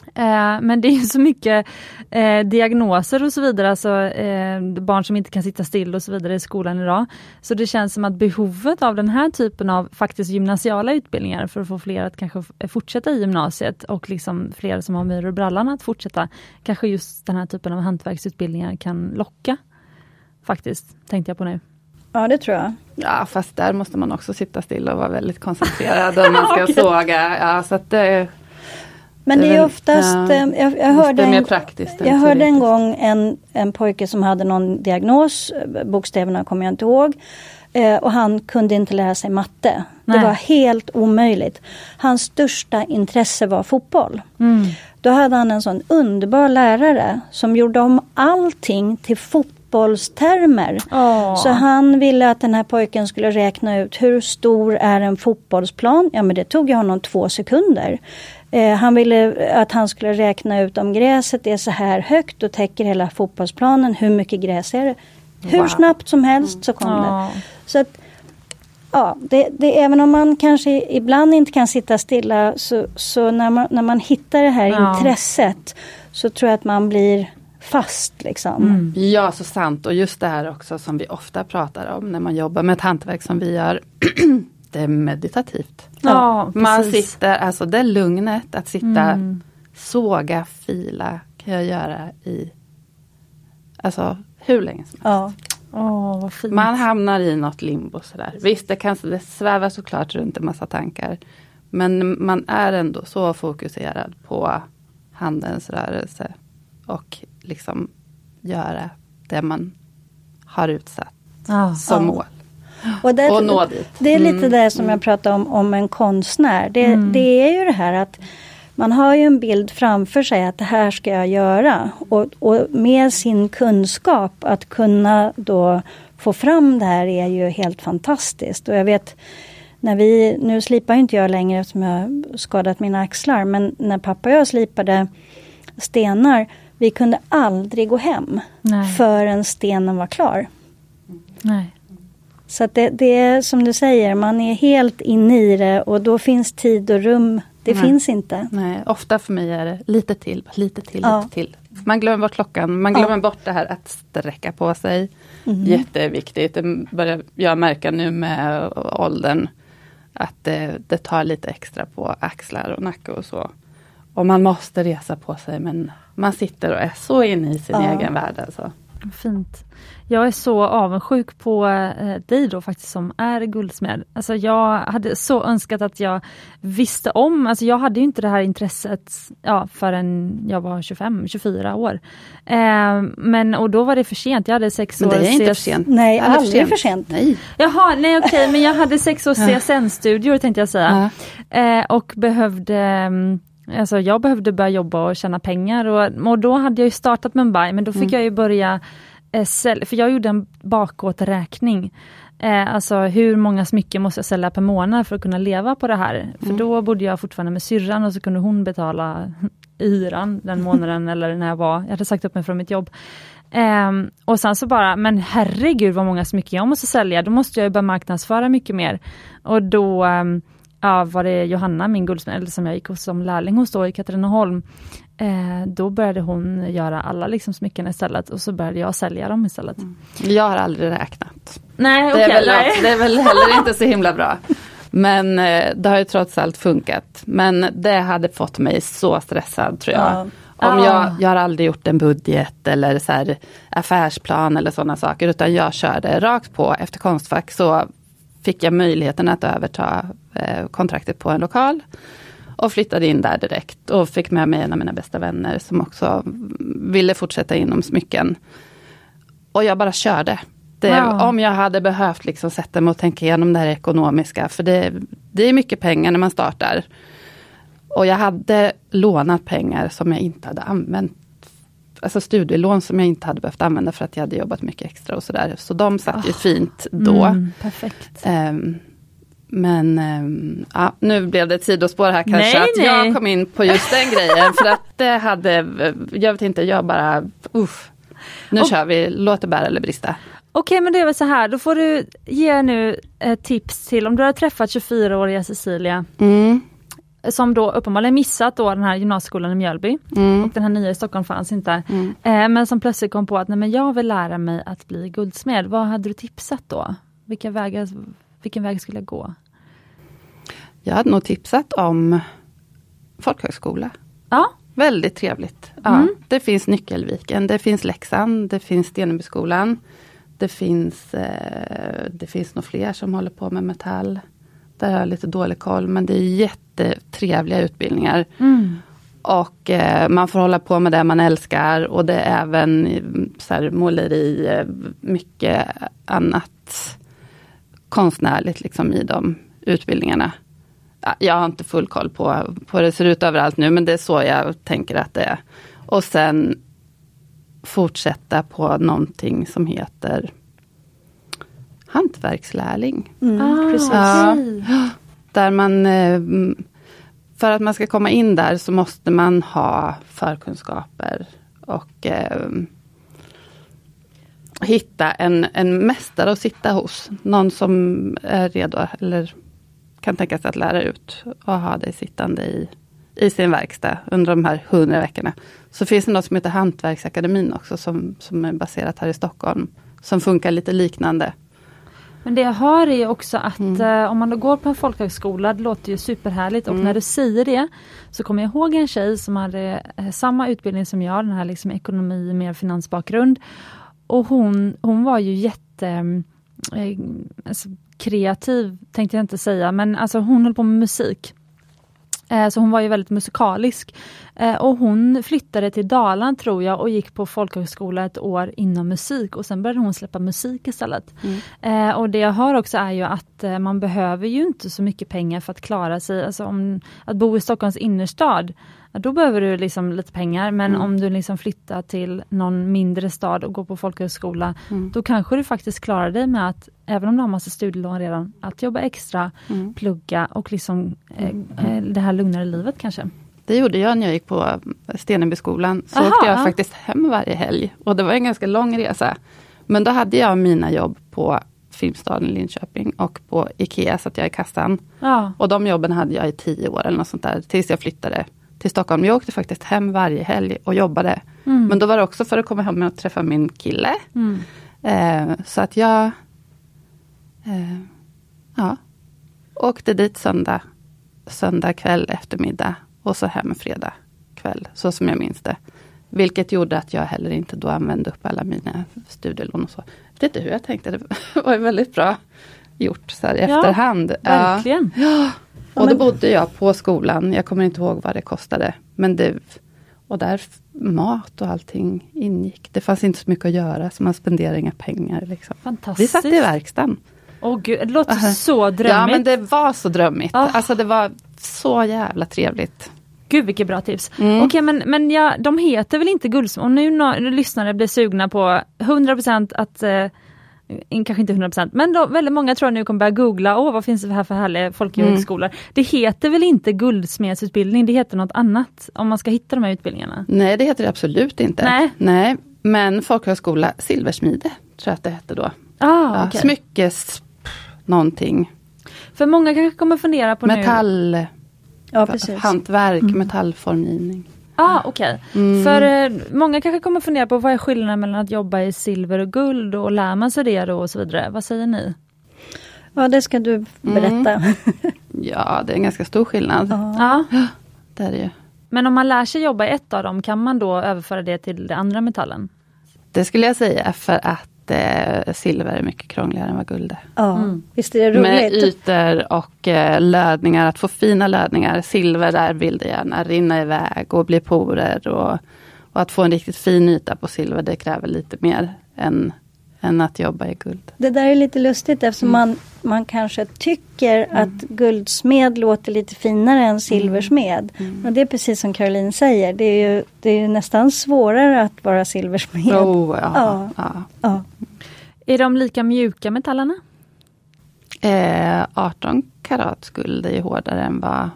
Eh, men det är så mycket eh, diagnoser och så vidare, alltså eh, barn som inte kan sitta still och så vidare i skolan idag. Så det känns som att behovet av den här typen av faktiskt gymnasiala utbildningar för att få fler att kanske fortsätta i gymnasiet och liksom fler som har myror i brallan att fortsätta. Kanske just den här typen av hantverksutbildningar kan locka. Faktiskt, tänkte jag på nu. Ja det tror jag. Ja fast där måste man också sitta still och vara väldigt koncentrerad om man ska okay. såga. Ja, så att det, men det är oftast, ja, eh, jag, jag hörde, en, jag hörde en gång en, en pojke som hade någon diagnos, bokstäverna kommer jag inte ihåg. Eh, och han kunde inte lära sig matte. Nej. Det var helt omöjligt. Hans största intresse var fotboll. Mm. Då hade han en sån underbar lärare som gjorde om allting till fotbollstermer. Oh. Så han ville att den här pojken skulle räkna ut hur stor är en fotbollsplan? Ja men det tog ju honom två sekunder. Eh, han ville att han skulle räkna ut om gräset är så här högt och täcker hela fotbollsplanen. Hur mycket gräs är det? Hur wow. snabbt som helst så kom mm. det. Så att, ja, det, det, även om man kanske ibland inte kan sitta stilla så, så när, man, när man hittar det här ja. intresset så tror jag att man blir fast. Liksom. Mm. Ja, så sant. Och just det här också som vi ofta pratar om när man jobbar med ett hantverk som vi gör. det är meditativt. Ja, Man sitter, alltså det lugnet att sitta, mm. såga, fila kan jag göra i Alltså hur länge som helst. Ja. Oh, Man hamnar i något limbo sådär. Visst, det, kan, det svävar såklart runt en massa tankar. Men man är ändå så fokuserad på handens rörelse. Och liksom göra det man har utsatt oh, som oh. mål. Och, där, och nå dit. Det är lite mm. det som jag pratade om, om en konstnär. Det, mm. det är ju det här att man har ju en bild framför sig att det här ska jag göra. Och, och med sin kunskap att kunna då få fram det här är ju helt fantastiskt. Och jag vet när vi, nu slipar inte jag längre eftersom jag skadat mina axlar, men när pappa och jag slipade stenar, vi kunde aldrig gå hem Nej. förrän stenen var klar. Nej. Så det, det, är som du säger, man är helt inne i det och då finns tid och rum. Det Nej. finns inte. Nej, ofta för mig är det lite till, lite till, ja. lite till. Man glömmer bort klockan, man glömmer ja. bort det här att sträcka på sig. Mm. Jätteviktigt, det börjar jag märka nu med åldern. Att det, det, tar lite extra på axlar och nacke och så. Och man måste resa på sig men man sitter och är så inne i sin ja. egen värld. Alltså. Fint. Jag är så avundsjuk på eh, dig då faktiskt som är guldsmed. Alltså jag hade så önskat att jag visste om, alltså jag hade inte det här intresset ja, förrän jag var 25, 24 år. Eh, men och då var det för sent, jag hade sex år. Men det är inte för sent. Nej, aldrig för sent. Nej. Jaha, nej okej, okay, men jag hade sex års CSN-studier tänkte jag säga. Eh, och behövde mm, Alltså jag behövde börja jobba och tjäna pengar och, och då hade jag startat Mumbai men då fick mm. jag ju börja eh, sälja, för jag gjorde en bakåträkning. Eh, alltså hur många smycken måste jag sälja per månad för att kunna leva på det här? Mm. För då bodde jag fortfarande med syrran och så kunde hon betala hyran den månaden eller när jag var, jag hade sagt upp mig från mitt jobb. Eh, och sen så bara, men herregud vad många smycken jag måste sälja, då måste jag börja marknadsföra mycket mer. Och då ehm, ja, var det Johanna, min guldsmed, som jag gick hos som lärling hos då i Katrineholm. Eh, då började hon göra alla liksom smycken istället och så började jag sälja dem istället. Mm. Jag har aldrig räknat. Nej, det, är väl, nej. det är väl heller inte så himla bra. Men eh, det har ju trots allt funkat. Men det hade fått mig så stressad tror jag. Ja. Om ah. jag, jag har aldrig gjort en budget eller så affärsplan eller sådana saker utan jag körde rakt på efter Konstfack så fick jag möjligheten att överta eh, kontraktet på en lokal. Och flyttade in där direkt och fick med mig en av mina bästa vänner som också ville fortsätta inom smycken. Och jag bara körde. Det, wow. Om jag hade behövt liksom sätta mig och tänka igenom det här ekonomiska, för det, det är mycket pengar när man startar. Och jag hade lånat pengar som jag inte hade använt alltså studielån som jag inte hade behövt använda för att jag hade jobbat mycket extra och sådär. Så de satt oh. ju fint då. Mm, perfekt. Um, men um, ja, nu blev det ett sidospår här kanske nej, att nej. jag kom in på just den grejen. För att det hade, jag vet inte, jag bara, uff. Nu och, kör vi, låt det bära eller brista. Okej okay, men det är väl så här, då får du ge nu ett tips till om du har träffat 24-åriga Cecilia. Mm som då uppenbarligen missat då den här gymnasieskolan i Mjölby. Mm. Och den här nya i Stockholm fanns inte. Mm. Eh, men som plötsligt kom på att nej, men jag vill lära mig att bli guldsmed. Vad hade du tipsat då? Vilka vägar, vilken väg skulle jag gå? Jag hade nog tipsat om folkhögskola. Ja. Väldigt trevligt. Ja, mm. Det finns Nyckelviken, det finns Leksand, det finns Stenebyskolan. Det finns, eh, det finns nog fler som håller på med metall. Där har jag lite dålig koll men det är jättetrevliga utbildningar. Mm. Och eh, man får hålla på med det man älskar och det är även så här, måleri, eh, mycket annat konstnärligt liksom i de utbildningarna. Jag har inte full koll på, på hur det ser ut överallt nu men det är så jag tänker att det är. Och sen fortsätta på någonting som heter hantverkslärling. Mm, ah, precis. Ja, där man, eh, för att man ska komma in där så måste man ha förkunskaper och eh, hitta en, en mästare att sitta hos. Någon som är redo eller kan tänka sig att lära ut och ha dig sittande i, i sin verkstad under de här hundra veckorna. Så finns det något som heter Hantverksakademin också som, som är baserat här i Stockholm. Som funkar lite liknande. Men det jag hör är också att mm. eh, om man då går på en folkhögskola, det låter ju superhärligt och mm. när du säger det så kommer jag ihåg en tjej som hade eh, samma utbildning som jag, den här liksom ekonomi med finansbakgrund. Och hon, hon var ju jätte eh, alltså, kreativ, tänkte jag inte säga, men alltså hon höll på med musik. Eh, så hon var ju väldigt musikalisk. Eh, och hon flyttade till Dalarna tror jag och gick på folkhögskola ett år inom musik och sen började hon släppa musik istället. Mm. Eh, och det jag hör också är ju att man behöver ju inte så mycket pengar för att klara sig, alltså om, att bo i Stockholms innerstad då behöver du liksom lite pengar men mm. om du liksom flyttar till någon mindre stad och går på folkhögskola mm. då kanske du faktiskt klarar dig med att, även om du har massa studielån redan, att jobba extra, mm. plugga och liksom eh, eh, det här lugnare livet kanske. Det gjorde jag när jag gick på Stenebyskolan. Så Aha, åkte jag ja. faktiskt hem varje helg. Och det var en ganska lång resa. Men då hade jag mina jobb på Filmstaden i Linköping och på Ikea satt jag i kassan. Ja. Och de jobben hade jag i tio år eller något sånt där tills jag flyttade till Stockholm. Jag åkte faktiskt hem varje helg och jobbade. Mm. Men då var det också för att komma hem och träffa min kille. Mm. Eh, så att jag eh, ja, åkte dit söndag, söndag kväll eftermiddag och så hem fredag kväll, så som jag minns det. Vilket gjorde att jag heller inte då använde upp alla mina studielån och så. Jag vet inte hur jag tänkte, det var väldigt bra gjort så här i ja, efterhand. Verkligen. Ja. Och då bodde jag på skolan, jag kommer inte ihåg vad det kostade. Men det, och där mat och allting ingick. Det fanns inte så mycket att göra så man spenderade inga pengar. Liksom. Fantastiskt. Vi satt i verkstaden. Åh gud, det låter uh, så drömmigt. Ja men det var så drömmigt. Oh. Alltså det var så jävla trevligt. Gud vilket bra tips. Mm. Okej men, men ja, de heter väl inte guldsmed? Och nu när lyssnare blir sugna på 100% att eh, kanske inte 100% men då, väldigt många tror jag nu kommer börja googla, åh vad finns det här för härliga folkhögskolor. Mm. Det heter väl inte guldsmedsutbildning, det heter något annat om man ska hitta de här utbildningarna? Nej det heter det absolut inte. Nej. Nej. Men folkhögskola Silversmide tror jag att det hette då. Ah, ja, okay. Smyckes någonting. För många kanske kommer fundera på Metall, nu. Ja, hantverk, mm. metallformgivning. Ah, Okej, okay. mm. för eh, många kanske kommer fundera på vad är skillnaden mellan att jobba i silver och guld och lär man sig det då och så vidare. Vad säger ni? Ja det ska du berätta. Mm. Ja det är en ganska stor skillnad. Ja. Det är det ju. Men om man lär sig jobba i ett av dem, kan man då överföra det till den andra metallen? Det skulle jag säga för att eh, silver är mycket krångligare än vad guld är. Ja, mm. visst är det roligt. Med ytor och eh, lödningar, att få fina lödningar. Silver där vill det gärna rinna iväg och bli porer. Och, och att få en riktigt fin yta på silver det kräver lite mer än än att jobba i guld. Det där är lite lustigt eftersom mm. man, man kanske tycker mm. att guldsmed låter lite finare än silversmed. Mm. mm. Och det är precis som Caroline säger, det är ju det är nästan svårare att vara silversmed. Oh, ja. Ja. Ja. ja. Är de lika mjuka metallerna? Eh, 18 karat guld är ju hårdare än vad,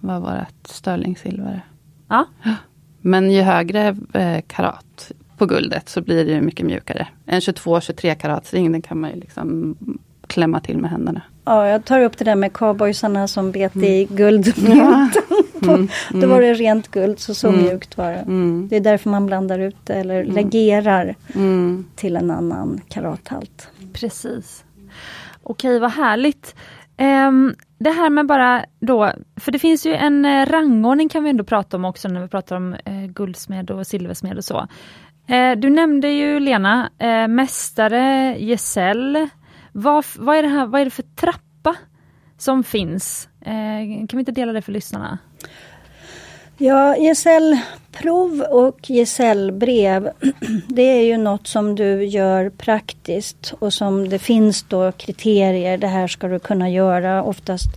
vad vårt sterlingsilver är. Ja. Men ju högre eh, karat på guldet så blir det mycket mjukare. En 22-23 karats ring den kan man ju liksom klämma till med händerna. Ja, jag tar upp det där med cowboysarna som bet mm. i guldmynten. Mm. Då var det rent guld, så så mm. mjukt var det. Mm. Det är därför man blandar ut det eller mm. legerar mm. till en annan karathalt. Precis. Okej, vad härligt. Um, det här med bara då, för det finns ju en eh, rangordning kan vi ändå prata om också när vi pratar om eh, guldsmed och silversmed och så. Eh, du nämnde ju Lena, eh, mästare, gesäll. Vad, vad, är det här, vad är det för trappa som finns? Eh, kan vi inte dela det för lyssnarna? Ja, gesällprov och gesällbrev det är ju något som du gör praktiskt och som det finns då kriterier, det här ska du kunna göra oftast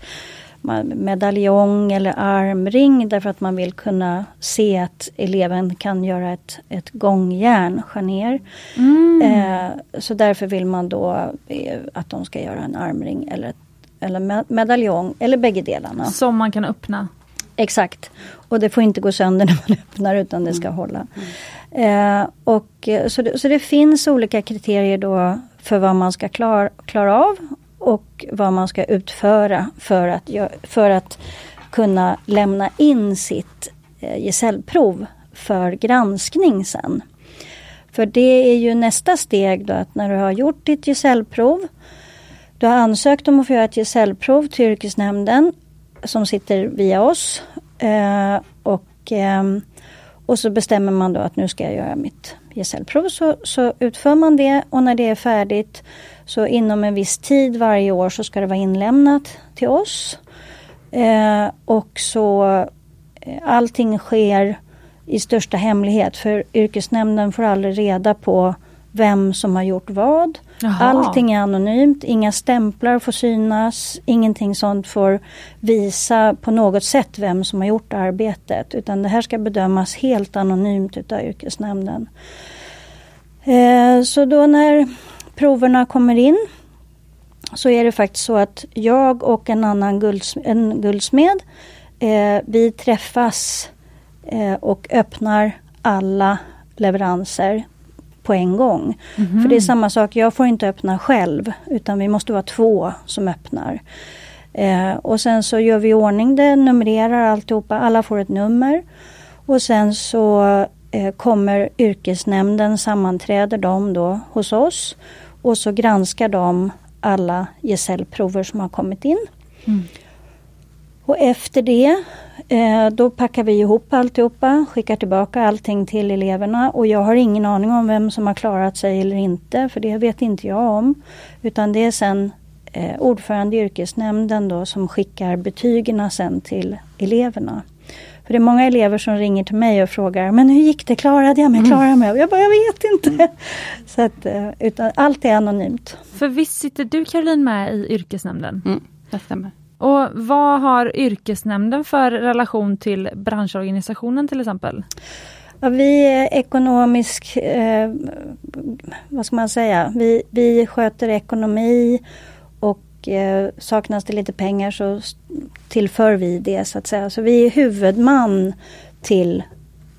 medaljong eller armring därför att man vill kunna se att eleven kan göra ett, ett gångjärn, ner. Mm. Eh, så därför vill man då eh, att de ska göra en armring eller, eller medaljong eller bägge delarna. Som man kan öppna? Exakt. Och det får inte gå sönder när man öppnar utan det ska mm. hålla. Eh, och, eh, så, det, så det finns olika kriterier då för vad man ska klar, klara av och vad man ska utföra för att, för att kunna lämna in sitt eh, gesällprov för granskning sen. För det är ju nästa steg då att när du har gjort ditt gesällprov, du har ansökt om att få göra ett gesällprov till yrkesnämnden som sitter via oss eh, och, eh, och så bestämmer man då att nu ska jag göra mitt gesällprov så, så utför man det och när det är färdigt så inom en viss tid varje år så ska det vara inlämnat till oss. Eh, och så eh, allting sker i största hemlighet för yrkesnämnden får aldrig reda på vem som har gjort vad. Jaha. Allting är anonymt, inga stämplar får synas, ingenting sånt får visa på något sätt vem som har gjort arbetet. Utan det här ska bedömas helt anonymt utav yrkesnämnden. Eh, så då när proverna kommer in så är det faktiskt så att jag och en annan gulds, en guldsmed eh, vi träffas eh, och öppnar alla leveranser på en gång. Mm. För det är samma sak, jag får inte öppna själv utan vi måste vara två som öppnar. Eh, och sen så gör vi i ordning det, numrerar alltihopa, alla får ett nummer. Och sen så eh, kommer yrkesnämnden, sammanträder de då hos oss och så granskar de alla gesällprover som har kommit in. Mm. Och efter det då packar vi ihop alltihopa, skickar tillbaka allting till eleverna och jag har ingen aning om vem som har klarat sig eller inte för det vet inte jag om. Utan det är sen eh, ordförande i yrkesnämnden då som skickar betygen sen till eleverna. För det är många elever som ringer till mig och frågar Men hur gick det? Klarade jag mig? Mm. Klarade jag mig? Och jag bara, jag vet inte. Så att, eh, utan allt är anonymt. För visst sitter du Caroline med i yrkesnämnden? Mm, det stämmer. Och vad har yrkesnämnden för relation till branschorganisationen till exempel? Ja, vi är ekonomisk, eh, vad ska man säga, vi, vi sköter ekonomi och eh, saknas det lite pengar så tillför vi det så att säga. Så vi är huvudman till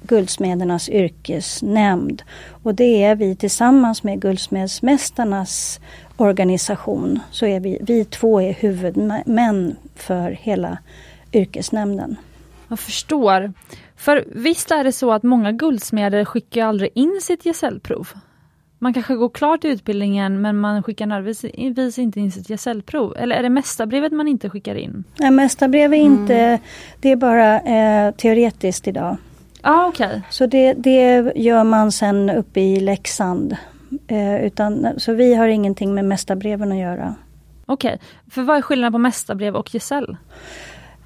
Guldsmedernas yrkesnämnd. Och det är vi tillsammans med Guldsmedsmästarnas organisation så är vi, vi två är huvudmän för hela yrkesnämnden. Jag förstår. För visst är det så att många guldsmeder skickar aldrig in sitt gesällprov? Man kanske går klart utbildningen men man skickar nödvändigtvis inte in sitt gesällprov. Eller är det mästarbrevet man inte skickar in? Nej, mästarbrev är inte, mm. det är bara eh, teoretiskt idag. Ah, okay. Så det, det gör man sen uppe i Leksand. Eh, utan, så vi har ingenting med mästarbreven att göra. Okej, okay. för vad är skillnaden på mästarbrev och gesäll?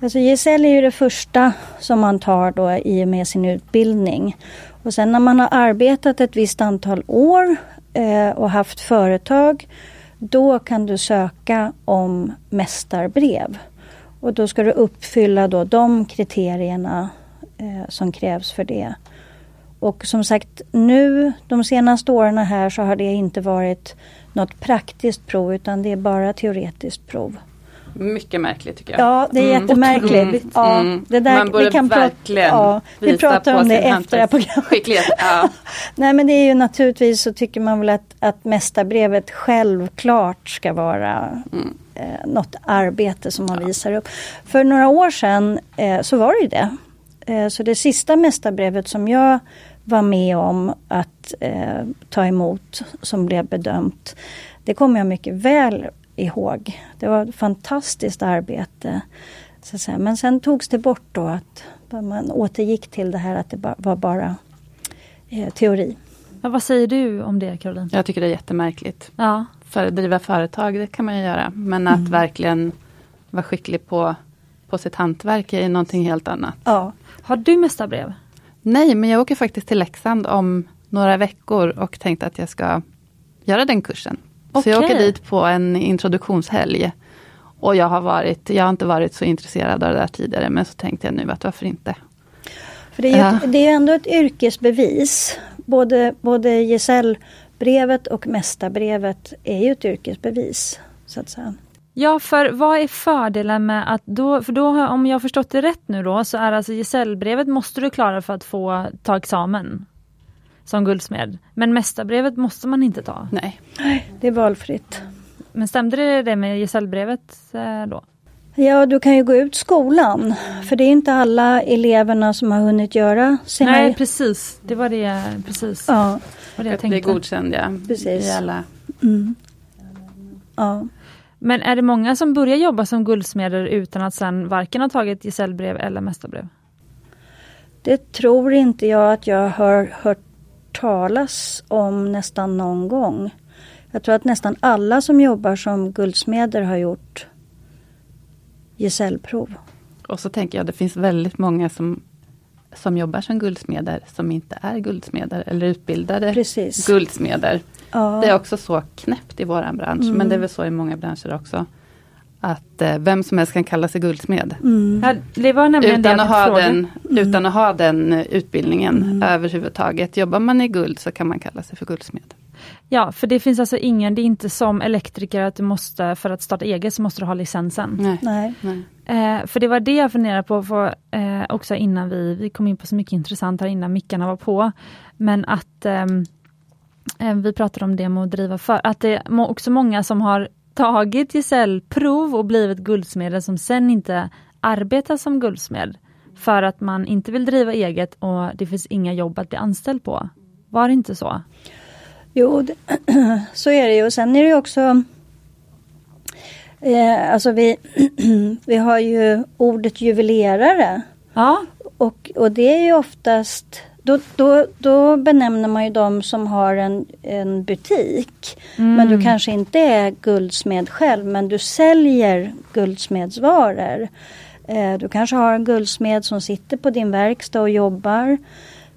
Alltså gesäll är ju det första som man tar då i och med sin utbildning. Och sen när man har arbetat ett visst antal år eh, och haft företag då kan du söka om mästarbrev. Och då ska du uppfylla då de kriterierna eh, som krävs för det. Och som sagt nu de senaste åren här så har det inte varit något praktiskt prov utan det är bara teoretiskt prov. Mycket märkligt tycker jag. Ja, det är mm. jättemärkligt. Mm. Ja, det där, Man borde vi kan verkligen ja, Vi pratar om det efter det här programmet. Ja. Nej men det är ju naturligtvis så tycker man väl att, att mästarbrevet självklart ska vara mm. eh, något arbete som man ja. visar upp. För några år sedan eh, så var det ju det. Eh, så det sista mästarbrevet som jag var med om att eh, ta emot som blev bedömt. Det kommer jag mycket väl ihåg. Det var ett fantastiskt arbete. Så att säga. Men sen togs det bort då att man återgick till det här att det var bara eh, teori. Ja, vad säger du om det Caroline? Jag tycker det är jättemärkligt. Ja. För att driva företag, det kan man ju göra. Men att mm. verkligen vara skicklig på, på sitt hantverk är någonting helt annat. Ja. Har du mästarbrev? Nej, men jag åker faktiskt till Leksand om några veckor och tänkte att jag ska göra den kursen. Okay. Så jag åker dit på en introduktionshelg. Och jag har, varit, jag har inte varit så intresserad av det där tidigare men så tänkte jag nu att varför inte. För det, är ju ett, det är ändå ett yrkesbevis. Både, både gesällbrevet och mästarbrevet är ju ett yrkesbevis. Så att säga. Ja, för vad är fördelen med att då, för då om jag förstått det rätt nu då, så är alltså gesällbrevet måste du klara för att få ta examen som guldsmed. Men mästarbrevet måste man inte ta. Nej, det är valfritt. Men stämde det, det med gesällbrevet eh, då? Ja, du kan ju gå ut skolan. För det är inte alla eleverna som har hunnit göra sina... Nej, precis. Det var det, precis. Ja. Var det jag tänkte. Bli godkänd, ja. Precis. I alla. Mm. Ja. Men är det många som börjar jobba som guldsmeder utan att sen varken ha tagit gesällbrev eller mästarbrev? Det tror inte jag att jag har hört talas om nästan någon gång. Jag tror att nästan alla som jobbar som guldsmeder har gjort gesällprov. Och så tänker jag, det finns väldigt många som som jobbar som guldsmeder som inte är guldsmeder eller utbildade Precis. guldsmeder. Ja. Det är också så knäppt i våran bransch, mm. men det är väl så i många branscher också. Att eh, vem som helst kan kalla sig guldsmed. Mm. Ja, det var nämligen utan, att ha den, mm. utan att ha den utbildningen mm. överhuvudtaget. Jobbar man i guld så kan man kalla sig för guldsmed. Ja, för det finns alltså ingen, det är inte som elektriker att du måste, för att starta eget så måste du ha licensen. Nej. Nej. Nej. Eh, för det var det jag funderade på, för, eh, också innan vi, vi kom in på så mycket intressant här innan mickarna var på. Men att ehm, eh, vi pratade om det med att driva för, att det är också många som har tagit gesällprov och blivit guldsmeder som sen inte arbetar som guldsmed. För att man inte vill driva eget och det finns inga jobb att bli anställd på. Var det inte så? Jo, det, så är det ju. Och sen är det också eh, Alltså vi, vi har ju ordet juvelerare. Ja. Och, och det är ju oftast då, då, då benämner man ju de som har en, en butik. Mm. Men du kanske inte är guldsmed själv men du säljer guldsmedsvaror. Eh, du kanske har en guldsmed som sitter på din verkstad och jobbar.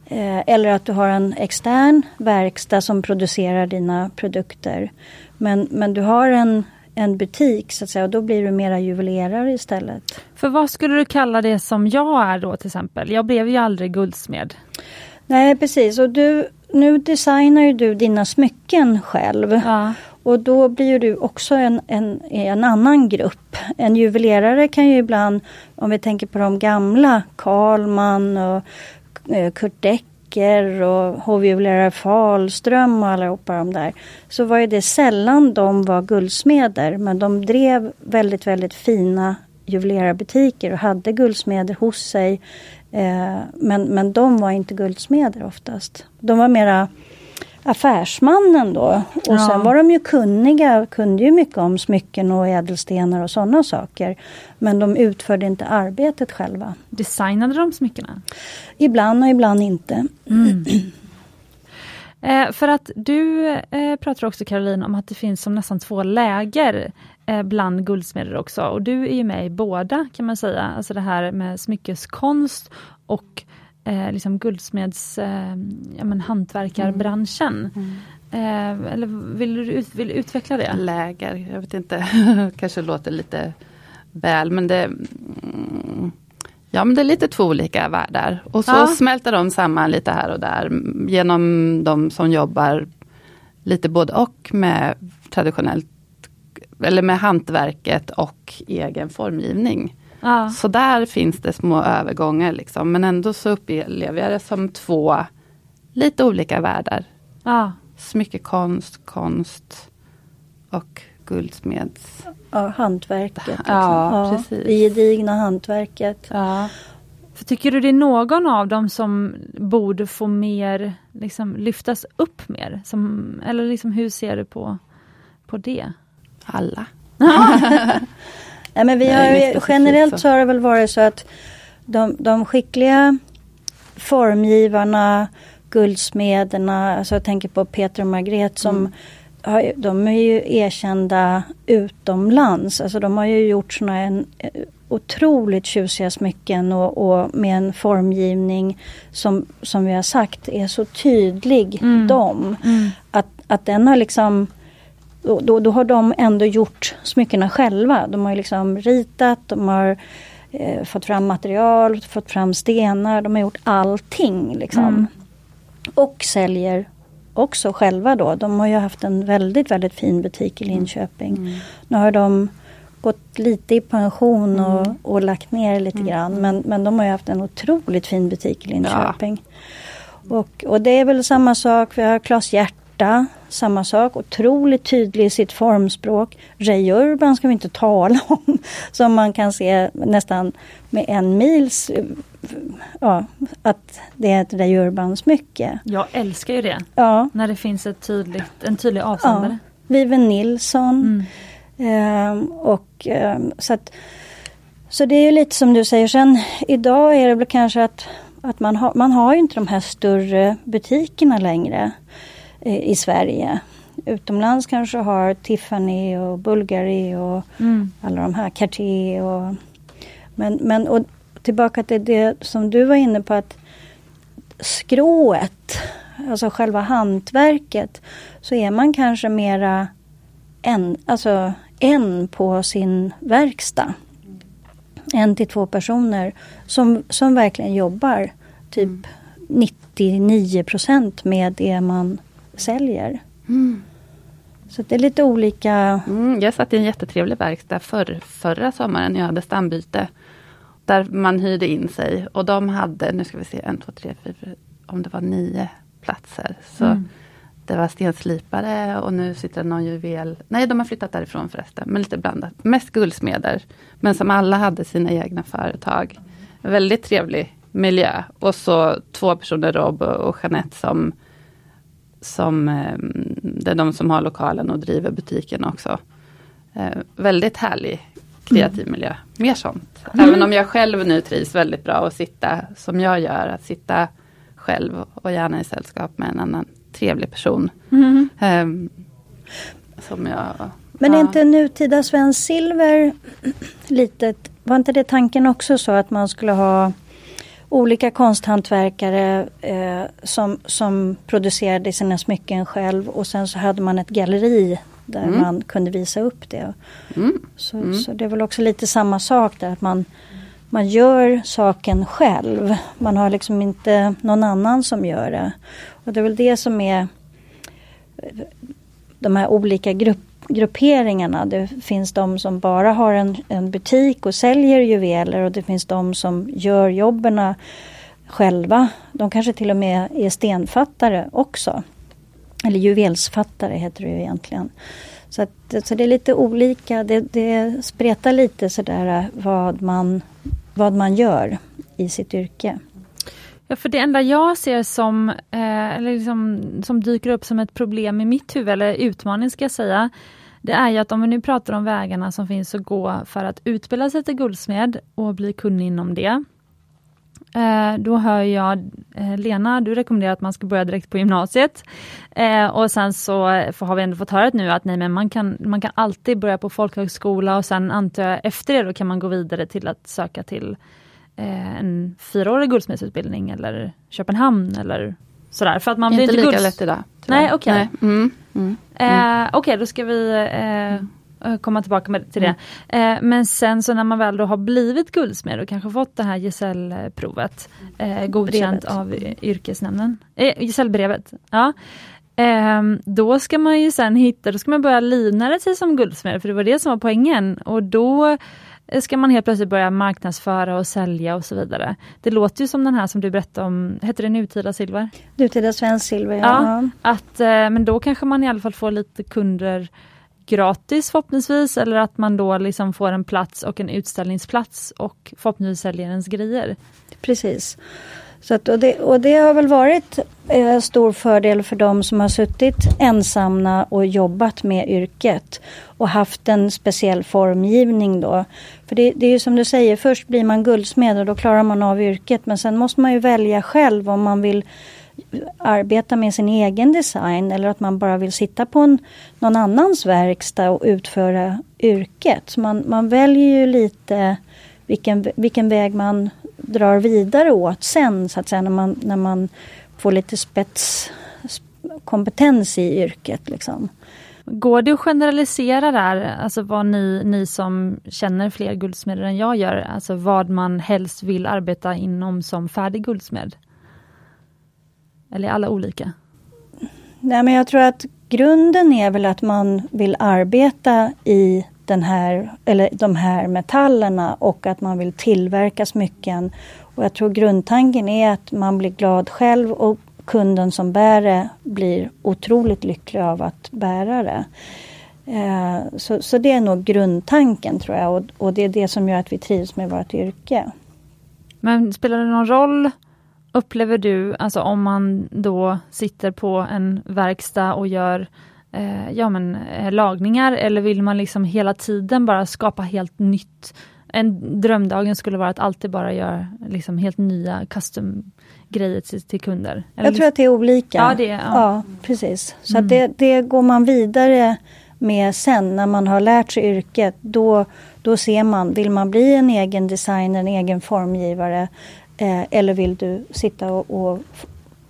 Eh, eller att du har en extern verkstad som producerar dina produkter. Men, men du har en, en butik så att säga och då blir du mera juvelerare istället. För vad skulle du kalla det som jag är då till exempel? Jag blev ju aldrig guldsmed. Nej precis och du, nu designar ju du dina smycken själv. Ja. Och då blir du också en, en, en annan grupp. En juvelerare kan ju ibland, om vi tänker på de gamla, Karlman och Eh, Kurt Decker och hovjuvelerare Falström och allihopa de där. Så var det sällan de var guldsmeder men de drev väldigt väldigt fina juvelerarbutiker och hade guldsmeder hos sig. Eh, men, men de var inte guldsmeder oftast. De var mera affärsmannen då. Och ja. sen var de ju kunniga, kunde ju mycket om smycken och ädelstenar och sådana saker. Men de utförde inte arbetet själva. Designade de smyckena? Ibland och ibland inte. Mm. eh, för att du eh, pratar också Caroline om att det finns som nästan två läger eh, bland guldsmeder också. Och du är ju med i båda kan man säga. Alltså det här med smyckeskonst och eh, liksom guldsmeds, eh, ja, men hantverkarbranschen. Mm. Mm. Eh, eller vill du, ut, vill utveckla det? Läger, jag vet inte, kanske låter lite väl men det mm, Ja men det är lite två olika världar. Och så ja. smälter de samman lite här och där genom de som jobbar lite både och med traditionellt eller med hantverket och egen formgivning. Ja. Så där finns det små övergångar liksom. Men ändå så upplever jag det som två lite olika världar. Ja. Smyckekonst, konst och guldsmeds... Ja, hantverket. Liksom. Ja, ja, precis. Det gedigna hantverket. Ja. För tycker du det är någon av dem som borde få mer, liksom lyftas upp mer? Som, eller liksom hur ser du på, på det? Alla. Nej, men vi har, generellt så har det väl varit så att de, de skickliga formgivarna, guldsmederna, alltså jag tänker på Peter och Margret som mm. har, de är ju erkända utomlands. Alltså de har ju gjort såna en otroligt tjusiga smycken och, och, med en formgivning som, som vi har sagt är så tydlig, mm. dem. Mm. Att, att den har liksom då, då, då, har de ändå gjort smyckena själva. De har liksom ritat, de har eh, fått fram material, fått fram stenar, de har gjort allting. Liksom. Mm. Och säljer också själva då. De har ju haft en väldigt, väldigt fin butik i Linköping. Mm. Nu har de gått lite i pension och, mm. och lagt ner lite mm. grann. Men, men de har haft en otroligt fin butik i Linköping. Ja. Och, och det är väl samma sak, vi har Klas Hjärt Marta, samma sak, otroligt tydlig i sitt formspråk. Ray Urban ska vi inte tala om, som man kan se nästan med en mils ja, att det är ett Ray Urban-smycke. Jag älskar ju det. Ja. När det finns ett tydligt, en tydlig avsändare. Ja. Viven Nilsson. Mm. Ehm, och, ehm, så, att, så det är ju lite som du säger. Sen idag är det väl kanske att, att man, har, man har inte de här större butikerna längre i Sverige. Utomlands kanske har Tiffany och Bulgari och mm. alla de här, Cartier och men, men och tillbaka till det som du var inne på att skrået, alltså själva hantverket, så är man kanske mera en, alltså en på sin verkstad. En till två personer som, som verkligen jobbar typ mm. 99 procent med det man säljer. Mm. Så det är lite olika. Mm, jag satt i en jättetrevlig verkstad för, förra sommaren. Jag hade stambyte. Där man hyrde in sig och de hade, nu ska vi se, en, två, tre, fyra, om det var nio platser. Så mm. det var stenslipare och nu sitter någon juvel. Nej, de har flyttat därifrån förresten, men lite blandat. Mest guldsmeder, men som alla hade sina egna företag. Väldigt trevlig miljö. Och så två personer, Rob och Jeanette, som, som eh, det är de som har lokalen och driver butiken också. Eh, väldigt härlig kreativ mm. miljö. Mer sånt. Mm. Även om jag själv nu trivs väldigt bra att sitta som jag gör. Att sitta själv och gärna i sällskap med en annan trevlig person. Mm. Um, som jag, Men är ja. inte nutida Svensk Silver litet, var inte det tanken också så att man skulle ha olika konsthantverkare eh, som, som producerade sina smycken själv och sen så hade man ett galleri där mm. man kunde visa upp det. Mm. Så, mm. så det är väl också lite samma sak där att man, man gör saken själv. Man har liksom inte någon annan som gör det. Och det är väl det som är de här olika grupp, grupperingarna. Det finns de som bara har en, en butik och säljer juveler och det finns de som gör jobben själva. De kanske till och med är stenfattare också. Eller juvelsfattare heter det ju egentligen. Så, att, så det är lite olika, det, det spretar lite sådär vad man, vad man gör i sitt yrke. Ja, för det enda jag ser som, eh, eller liksom, som dyker upp som ett problem i mitt huvud, eller utmaning ska jag säga, det är ju att om vi nu pratar om vägarna som finns att gå för att utbilda sig till guldsmed och bli kunnig inom det. Eh, då hör jag eh, Lena, du rekommenderar att man ska börja direkt på gymnasiet. Eh, och sen så har vi ändå fått höra nu att nej, men man, kan, man kan alltid börja på folkhögskola och sen antar jag efter det då kan man gå vidare till att söka till en fyraårig guldsmedsutbildning eller Köpenhamn eller sådär. För att man inte blir inte lika gulds... lätt idag. Nej, okej. Okay. Mm, mm, mm. okej, okay, då ska vi Eh, komma tillbaka med, till det. Mm. Eh, men sen så när man väl då har blivit guldsmed och kanske fått det här gesällprovet eh, godkänt Brevet. av yrkesnämnden. Eh, gesällbrevet. Ja. Eh, då ska man ju sen hitta, då ska man börja livnära sig som guldsmed, för det var det som var poängen. Och då ska man helt plötsligt börja marknadsföra och sälja och så vidare. Det låter ju som den här som du berättade om, heter det Nutida Silver? Nutida Svensk Silver, ja. ja att, eh, men då kanske man i alla fall får lite kunder gratis förhoppningsvis eller att man då liksom får en plats och en utställningsplats och förhoppningsvis säljer ens grejer. Precis. Så att, och, det, och det har väl varit eh, stor fördel för de som har suttit ensamma och jobbat med yrket och haft en speciell formgivning då. För det, det är ju som du säger, först blir man guldsmed och då klarar man av yrket men sen måste man ju välja själv om man vill arbeta med sin egen design eller att man bara vill sitta på en, någon annans verkstad och utföra yrket. Så man, man väljer ju lite vilken, vilken väg man drar vidare åt sen så att säga när man, när man får lite spetskompetens i yrket. Liksom. Går det att generalisera där, alltså vad ni, ni som känner fler guldsmeder än jag gör, alltså vad man helst vill arbeta inom som färdig guldsmed? Eller är alla olika? Nej, men jag tror att grunden är väl att man vill arbeta i den här, eller de här metallerna och att man vill tillverka smycken. Och jag tror grundtanken är att man blir glad själv och kunden som bär det blir otroligt lycklig av att bära det. Eh, så, så det är nog grundtanken tror jag och, och det är det som gör att vi trivs med vårt yrke. Men spelar det någon roll Upplever du, alltså om man då sitter på en verkstad och gör eh, ja, men, eh, lagningar eller vill man liksom hela tiden bara skapa helt nytt? En drömdagen skulle vara att alltid bara göra liksom helt nya custom grejer till, till kunder. Eller Jag tror att det är olika. Ja, det, ja. ja precis. Så mm. det, det går man vidare med sen när man har lärt sig yrket. Då, då ser man, vill man bli en egen designer, en egen formgivare Eh, eller vill du sitta och, och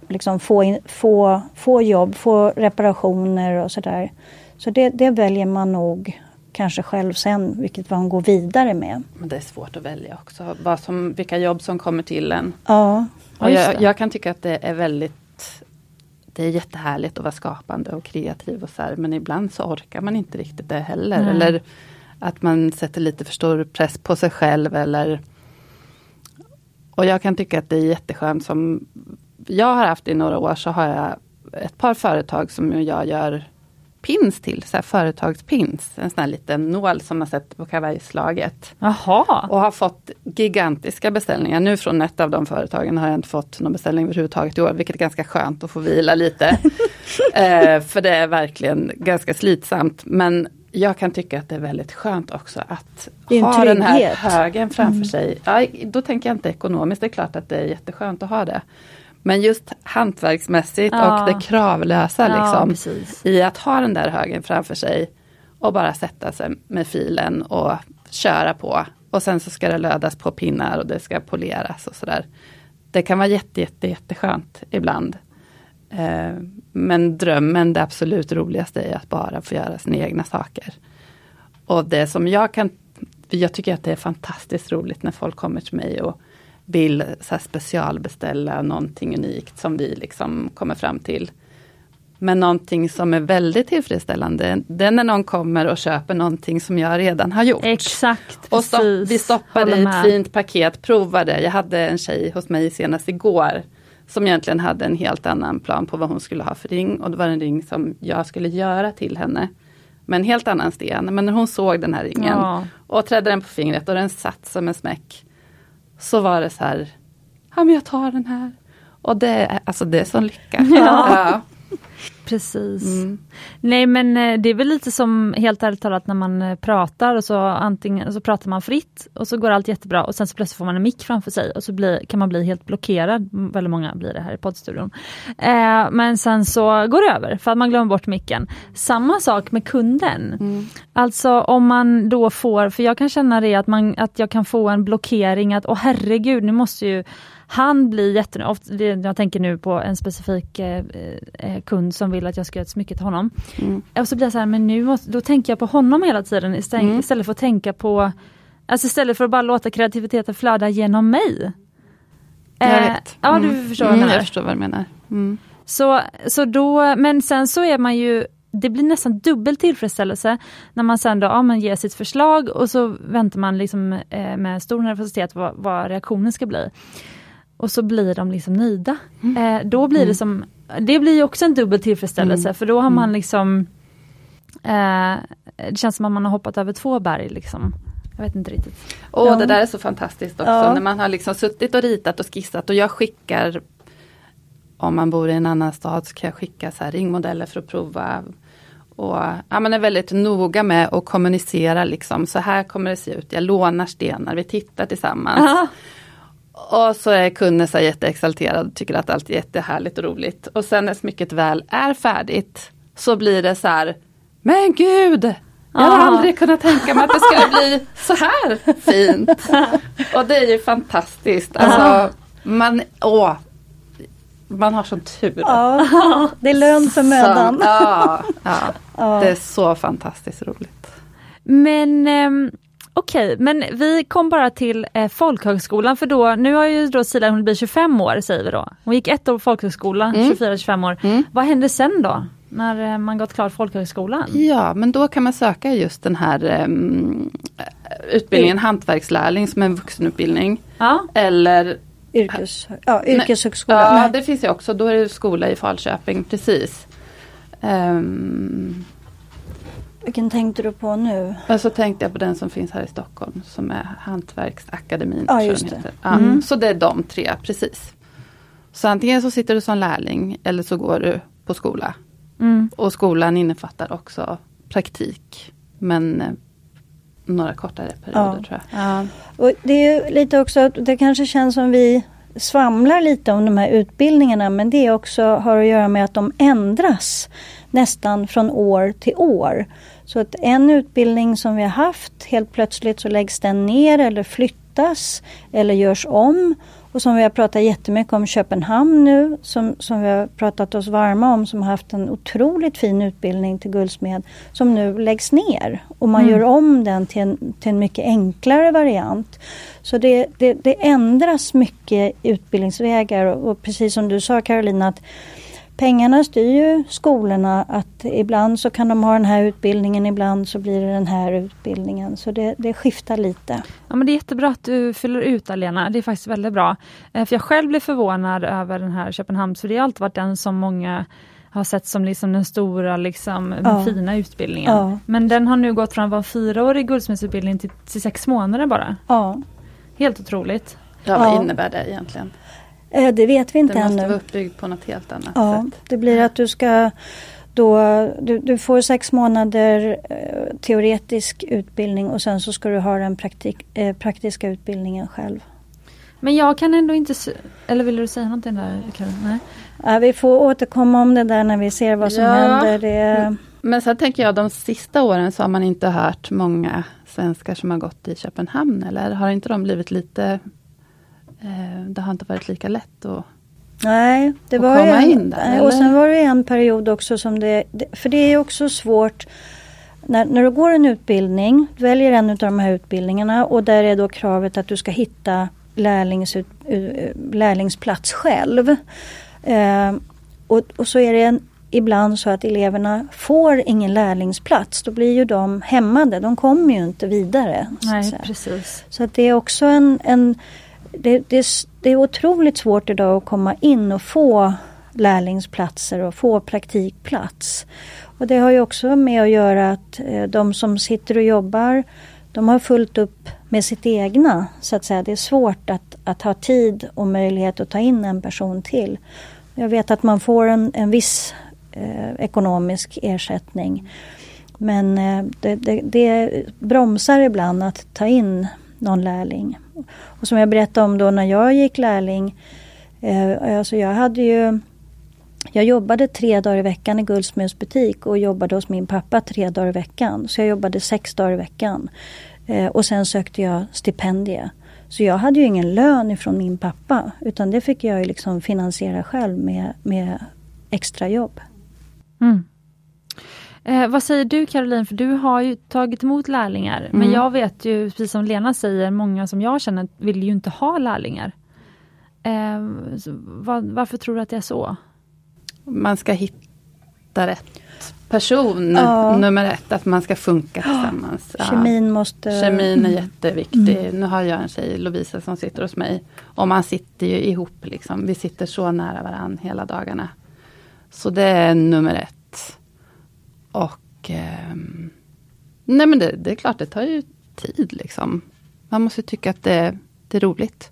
liksom få, in, få, få jobb, få reparationer och sådär. Så det, det väljer man nog kanske själv sen, vilket man går vidare med. Men det är svårt att välja också, vad som, vilka jobb som kommer till en. Ja, och jag, jag, kan tycka att det är väldigt det är jättehärligt att vara skapande och kreativ och så här, men ibland så orkar man inte riktigt det heller. Mm. Eller att man sätter lite för stor press på sig själv eller Och jag kan tycka att det är jätteskönt som jag har haft i några år så har jag ett par företag som jag gör pins till, så här företagspins. En sån här liten nål som man sätter på kavajslaget. Jaha. Och har fått gigantiska beställningar. Nu från ett av de företagen har jag inte fått någon beställning överhuvudtaget i år, vilket är ganska skönt att få vila lite. eh, för det är verkligen ganska slitsamt. Men jag kan tycka att det är väldigt skönt också att ha den här högen framför mm. sig. Ja, då tänker jag inte ekonomiskt, det är klart att det är jätteskönt att ha det. Men just hantverksmässigt ja. och det kravlösa ja, liksom, i att ha den där högen framför sig och bara sätta sig med filen och köra på. Och sen så ska det lödas på pinnar och det ska poleras och sådär. Det kan vara jätte, jätte, jätteskönt ibland. Eh, men drömmen, det absolut roligaste är att bara få göra sina egna saker. Och det som jag kan, jag tycker att det är fantastiskt roligt när folk kommer till mig och vill så specialbeställa någonting unikt som vi liksom kommer fram till. Men någonting som är väldigt tillfredsställande, det är när någon kommer och köper någonting som jag redan har gjort. Exakt, och så, Vi stoppar i ett fint paket, provar det. Jag hade en tjej hos mig senast igår som egentligen hade en helt annan plan på vad hon skulle ha för ring och det var en ring som jag skulle göra till henne. Med en helt annan sten. Men när hon såg den här ringen ja. och trädde den på fingret och den satt som en smäck så var det så här, ja men jag tar den här. Och det, alltså det är sån lycka. Ja. ja. Precis. Mm. Nej men eh, det är väl lite som helt ärligt talat när man eh, pratar och så antingen så pratar man fritt och så går allt jättebra och sen så plötsligt får man en mick framför sig och så blir, kan man bli helt blockerad. Väldigt många blir det här i poddstudion. Eh, men sen så går det över för att man glömmer bort micken. Samma sak med kunden. Mm. Alltså om man då får, för jag kan känna det att, man, att jag kan få en blockering att åh herregud nu måste ju han blir jättenöjd, jag tänker nu på en specifik eh, eh, kund som vill att jag ska göra ett smycke till honom. Mm. Och så blir jag så här, men nu måste, då tänker jag på honom hela tiden istället, mm. istället för att tänka på Alltså istället för att bara låta kreativiteten flöda genom mig. Jag eh, vet. Ja, du mm. förstår vad jag mm, menar. Jag förstår vad du menar. Mm. Så, så då, men sen så är man ju det blir nästan dubbel tillfredsställelse när man sen då, ja, man ger sitt förslag och så väntar man liksom, eh, med stor nervositet vad, vad reaktionen ska bli och så blir de liksom nöjda. Mm. Eh, då blir det mm. som, det blir också en dubbel tillfredsställelse mm. för då har man mm. liksom eh, Det känns som att man har hoppat över två berg liksom. Jag vet inte riktigt. Åh, ja. det där är så fantastiskt också ja. när man har liksom suttit och ritat och skissat och jag skickar om man bor i en annan stad så kan jag skicka så här ringmodeller för att prova. Och, ja, man är väldigt noga med att kommunicera liksom, så här kommer det se ut. Jag lånar stenar, vi tittar tillsammans. Aha. Och så är kunden så jätteexalterad och tycker att allt är jättehärligt och roligt. Och sen när smycket väl är färdigt så blir det så här, men gud! Jag har aldrig kunnat tänka mig att det skulle bli så här fint. Och det är ju fantastiskt. Alltså, man, åh, man har sån tur. Ja, det är lön för mödan. ja, ja, det är så fantastiskt roligt. Men um Okej, men vi kom bara till eh, folkhögskolan för då, nu har ju då Sila hunnit bli 25 år säger vi då. Hon gick ett år på folkhögskola, mm. 24-25 år. Mm. Vad hände sen då? När eh, man gått klart folkhögskolan? Ja, men då kan man söka just den här um, utbildningen mm. hantverkslärling som är en vuxenutbildning. Ja. Eller Yrkes, ja, yrkeshögskola. Ja, det finns ju också. Då är det skola i Falköping, precis. Um, vilken tänkte du på nu? Och så tänkte jag på den som finns här i Stockholm som är Hantverksakademin. Ja, just det. Ja, mm. Så det är de tre, precis. Så antingen så sitter du som lärling eller så går du på skola. Mm. Och skolan innefattar också praktik. Men eh, några kortare perioder ja. tror jag. Ja. Och det är lite också, det kanske känns som vi svamlar lite om de här utbildningarna men det också har att göra med att de ändras nästan från år till år. Så att en utbildning som vi har haft, helt plötsligt så läggs den ner eller flyttas eller görs om. Och som vi har pratat jättemycket om Köpenhamn nu, som, som vi har pratat oss varma om, som har haft en otroligt fin utbildning till guldsmed, som nu läggs ner. Och man mm. gör om den till en, till en mycket enklare variant. Så det, det, det ändras mycket utbildningsvägar och, och precis som du sa Karolina, att pengarna styr ju skolorna att ibland så kan de ha den här utbildningen, ibland så blir det den här utbildningen. Så det, det skiftar lite. Ja men Det är jättebra att du fyller ut Alena, det är faktiskt väldigt bra. Eh, för Jag själv blev förvånad över den här Köpenhamns, för det har alltid varit den som många har sett som liksom den stora liksom, ja. fina utbildningen. Ja. Men den har nu gått från att vara fyraårig guldsmedsutbildning till, till sex månader bara. Ja. Helt otroligt. Ja, vad innebär det egentligen? Eh, det vet vi inte ännu. Det måste vara uppbyggd på något helt annat ja, sätt. Det blir att du ska då, du, du får sex månader eh, teoretisk utbildning och sen så ska du ha den praktik, eh, praktiska utbildningen själv. Men jag kan ändå inte, eller vill du säga någonting där Karin? Nej. Ja, vi får återkomma om det där när vi ser vad som ja. händer. Det... Men sen tänker jag de sista åren så har man inte hört många svenskar som har gått i Köpenhamn eller har inte de blivit lite det har inte varit lika lätt att Nej, det var komma en, in där. Och sen var det en period också som det, för det är också svårt när, när du går en utbildning, väljer en av de här utbildningarna och där är då kravet att du ska hitta lärlings, lärlingsplats själv. Eh, och, och, så är det en, ibland så att eleverna får ingen lärlingsplats. Då blir ju de hämmade, de kommer ju inte vidare. Nej, precis. Så att det är också en, en det, det, det är otroligt svårt idag att komma in och få lärlingsplatser och få praktikplats. Och det har ju också med att göra att eh, de som sitter och jobbar de har fullt upp med sitt egna så att säga. Det är svårt att, att ha tid och möjlighet att ta in en person till. Jag vet att man får en, en viss eh, ekonomisk ersättning. Men eh, det, det, det bromsar ibland att ta in någon lärling. Och som jag berättade om då när jag gick lärling. Eh, alltså jag hade ju jag jobbade tre dagar i veckan i guldsmedsbutik och jobbade hos min pappa tre dagar i veckan. Så jag jobbade sex dagar i veckan. Eh, och sen sökte jag stipendie. Så jag hade ju ingen lön ifrån min pappa utan det fick jag ju liksom finansiera själv med, med extra jobb. Mm. Eh, vad säger du Caroline, för du har ju tagit emot lärlingar. Mm. Men jag vet ju, precis som Lena säger, många som jag känner vill ju inte ha lärlingar. Eh, var, varför tror du att det är så? Man ska hitta rätt person, ja. nummer ett, att man ska funka tillsammans. Ja. Kemin måste... Kemin är jätteviktig. Mm. Nu har jag en tjej, Lovisa, som sitter hos mig. Och man sitter ju ihop, liksom. vi sitter så nära varandra hela dagarna. Så det är nummer ett. Och eh, nej men det, det, är klart, det tar ju tid liksom. Man måste tycka att det, det är roligt.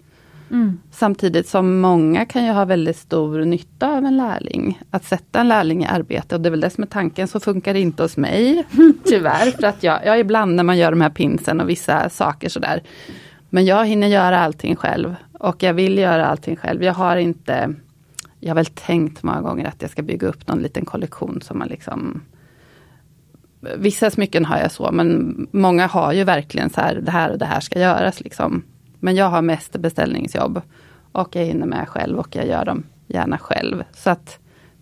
Mm. Samtidigt som många kan ju ha väldigt stor nytta av en lärling. Att sätta en lärling i arbete och det är väl det som är tanken. Så funkar det inte hos mig, tyvärr. För att jag, jag ibland när man gör de här pinsen och vissa saker sådär. Men jag hinner göra allting själv. Och jag vill göra allting själv. Jag har inte Jag har väl tänkt många gånger att jag ska bygga upp någon liten kollektion som man liksom Vissa smycken har jag så, men många har ju verkligen så här, det här och det här ska göras. Liksom. Men jag har mest beställningsjobb. Och jag hinner med själv och jag gör dem gärna själv. Så att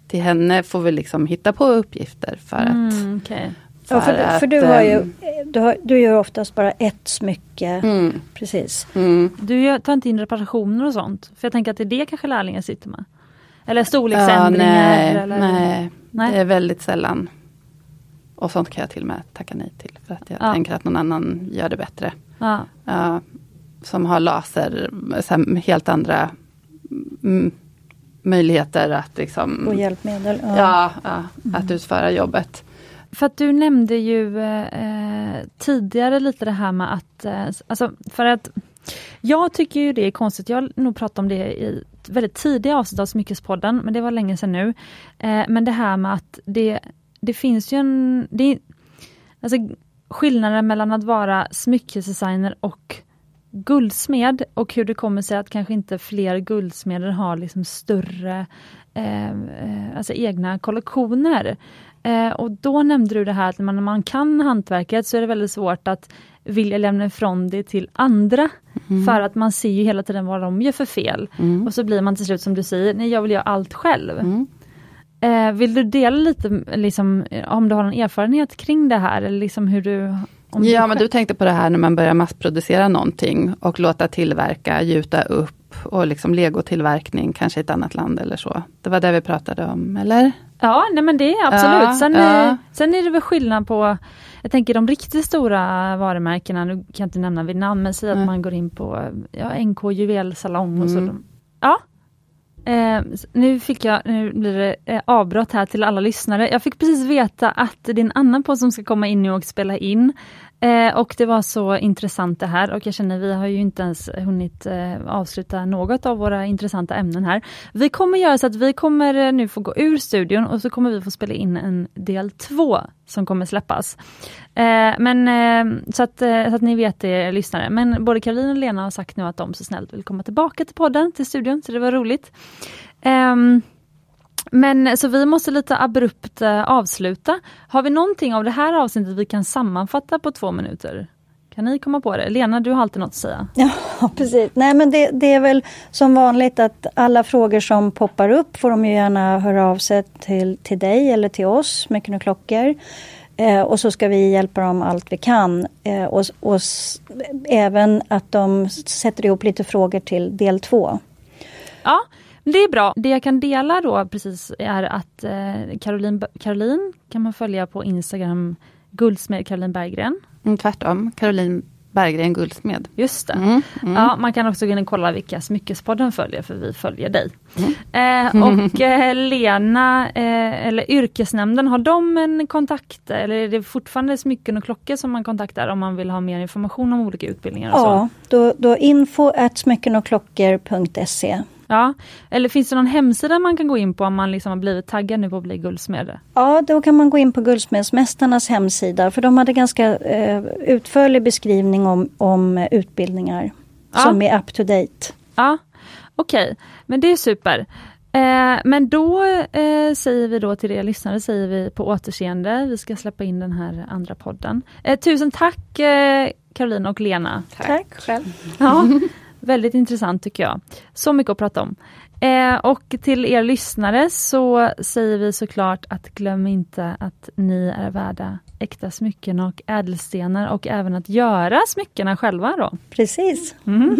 till henne får vi liksom hitta på uppgifter för att mm, okay. För, ja, för, för du, har ju, ehm, du, har, du gör oftast bara ett smycke. Mm. Precis. Mm. Du gör, tar inte in reparationer och sånt? För jag tänker att det är det kanske lärlingen sitter med? Eller storleksändringar? Ja, nej, eller? Nej, nej, det är väldigt sällan. Och sånt kan jag till och med tacka nej till. För att jag ja. tänker att någon annan gör det bättre. Ja. Uh, som har laser, helt andra mm, möjligheter att liksom... Och hjälpmedel. Ja, ja, ja mm. att utföra jobbet. För att du nämnde ju eh, tidigare lite det här med att, eh, alltså för att jag tycker ju det är konstigt, jag har nog pratat om det i väldigt tidiga avsnitt av Smyckespodden, men det var länge sedan nu. Eh, men det här med att det det finns ju en... Det, alltså, skillnaden mellan att vara smyckesdesigner och guldsmed och hur det kommer sig att kanske inte fler guldsmeder har liksom större eh, eh alltså egna kollektioner. Eh, och då nämnde du det här att när man, när man kan hantverket så är det väldigt svårt att vilja lämna ifrån det till andra. Mm. För att man ser ju hela tiden vad de gör för fel. Mm. Och så blir man till slut som du säger, nej jag vill göra allt själv. Mm. Eh, vill du dela lite liksom, om du har någon erfarenhet kring det här? Eller liksom hur du, ja, men du tänkte på det här när man börjar massproducera någonting och låta tillverka, gjuta upp och liksom legotillverkning kanske i ett annat land eller så. Det var det vi pratade om, eller? Ja, nej men det är absolut. Ja, sen, ja. Är, sen är det väl skillnad på, jag tänker de riktigt stora varumärkena, nu kan jag inte nämna vid namn, men säg att mm. man går in på ja, NK juvelsalong och mm. så. Ja. Eh, nu fick jag, nu blir det eh, avbrott här till alla lyssnare. Jag fick precis veta att det är en annan podd som ska komma in nu och spela in. Eh, och det var så intressant det här och jag känner vi har ju inte ens hunnit eh, avsluta något av våra intressanta ämnen här. Vi kommer göra så att vi kommer eh, nu få gå ur studion och så kommer vi få spela in en del två som kommer släppas. Eh, men eh, så att, eh, så att ni vet det lyssnare. Men både Caroline och Lena har sagt nu att de så snällt vill komma tillbaka till podden, till studion, så det var roligt. Ehm, men så vi måste lite abrupt eh, avsluta. Har vi någonting av det här avsnittet vi kan sammanfatta på två minuter? Kan ni komma på det? Lena, du har alltid något att säga. Ja, precis. Nej, men det, det, är väl som vanligt att alla frågor som poppar upp får de ju gärna höra av sig till, till dig eller till oss, Smycken och klockor. Eh, och så ska vi hjälpa dem allt vi kan. Eh, och, och även att de sätter ihop lite frågor till del två. Ja, det är bra. Det jag kan dela då precis är att eh, Caroline, Caroline kan man följa på Instagram, guldsmed Caroline Berggren. Mm, tvärtom, Caroline Berggren Guldsmed. Just det. Mm, mm. Ja, man kan också gå in och kolla vilka Smyckespodden följer, för vi följer dig. Mm. Eh, och eh, Lena, eh, eller Yrkesnämnden, har de en kontakt, eller är det fortfarande smycken och klockor som man kontaktar om man vill ha mer information om olika utbildningar? Och ja, så? Då, då info smyckenochklockor.se Ja, eller finns det någon hemsida man kan gå in på om man liksom har blivit taggad nu på att bli guldsmed? Ja, då kan man gå in på Guldsmedsmästarnas hemsida för de hade ganska eh, utförlig beskrivning om, om utbildningar ja. som är up to date. Ja, okej, okay. men det är super. Eh, men då eh, säger vi då till er lyssnare, säger vi på återseende. Vi ska släppa in den här andra podden. Eh, tusen tack eh, Caroline och Lena. Tack, tack själv. Ja. Väldigt intressant tycker jag. Så mycket att prata om. Eh, och till er lyssnare så säger vi såklart att glöm inte att ni är värda äkta smycken och ädelstenar och även att göra smyckena själva då. Precis. Mm.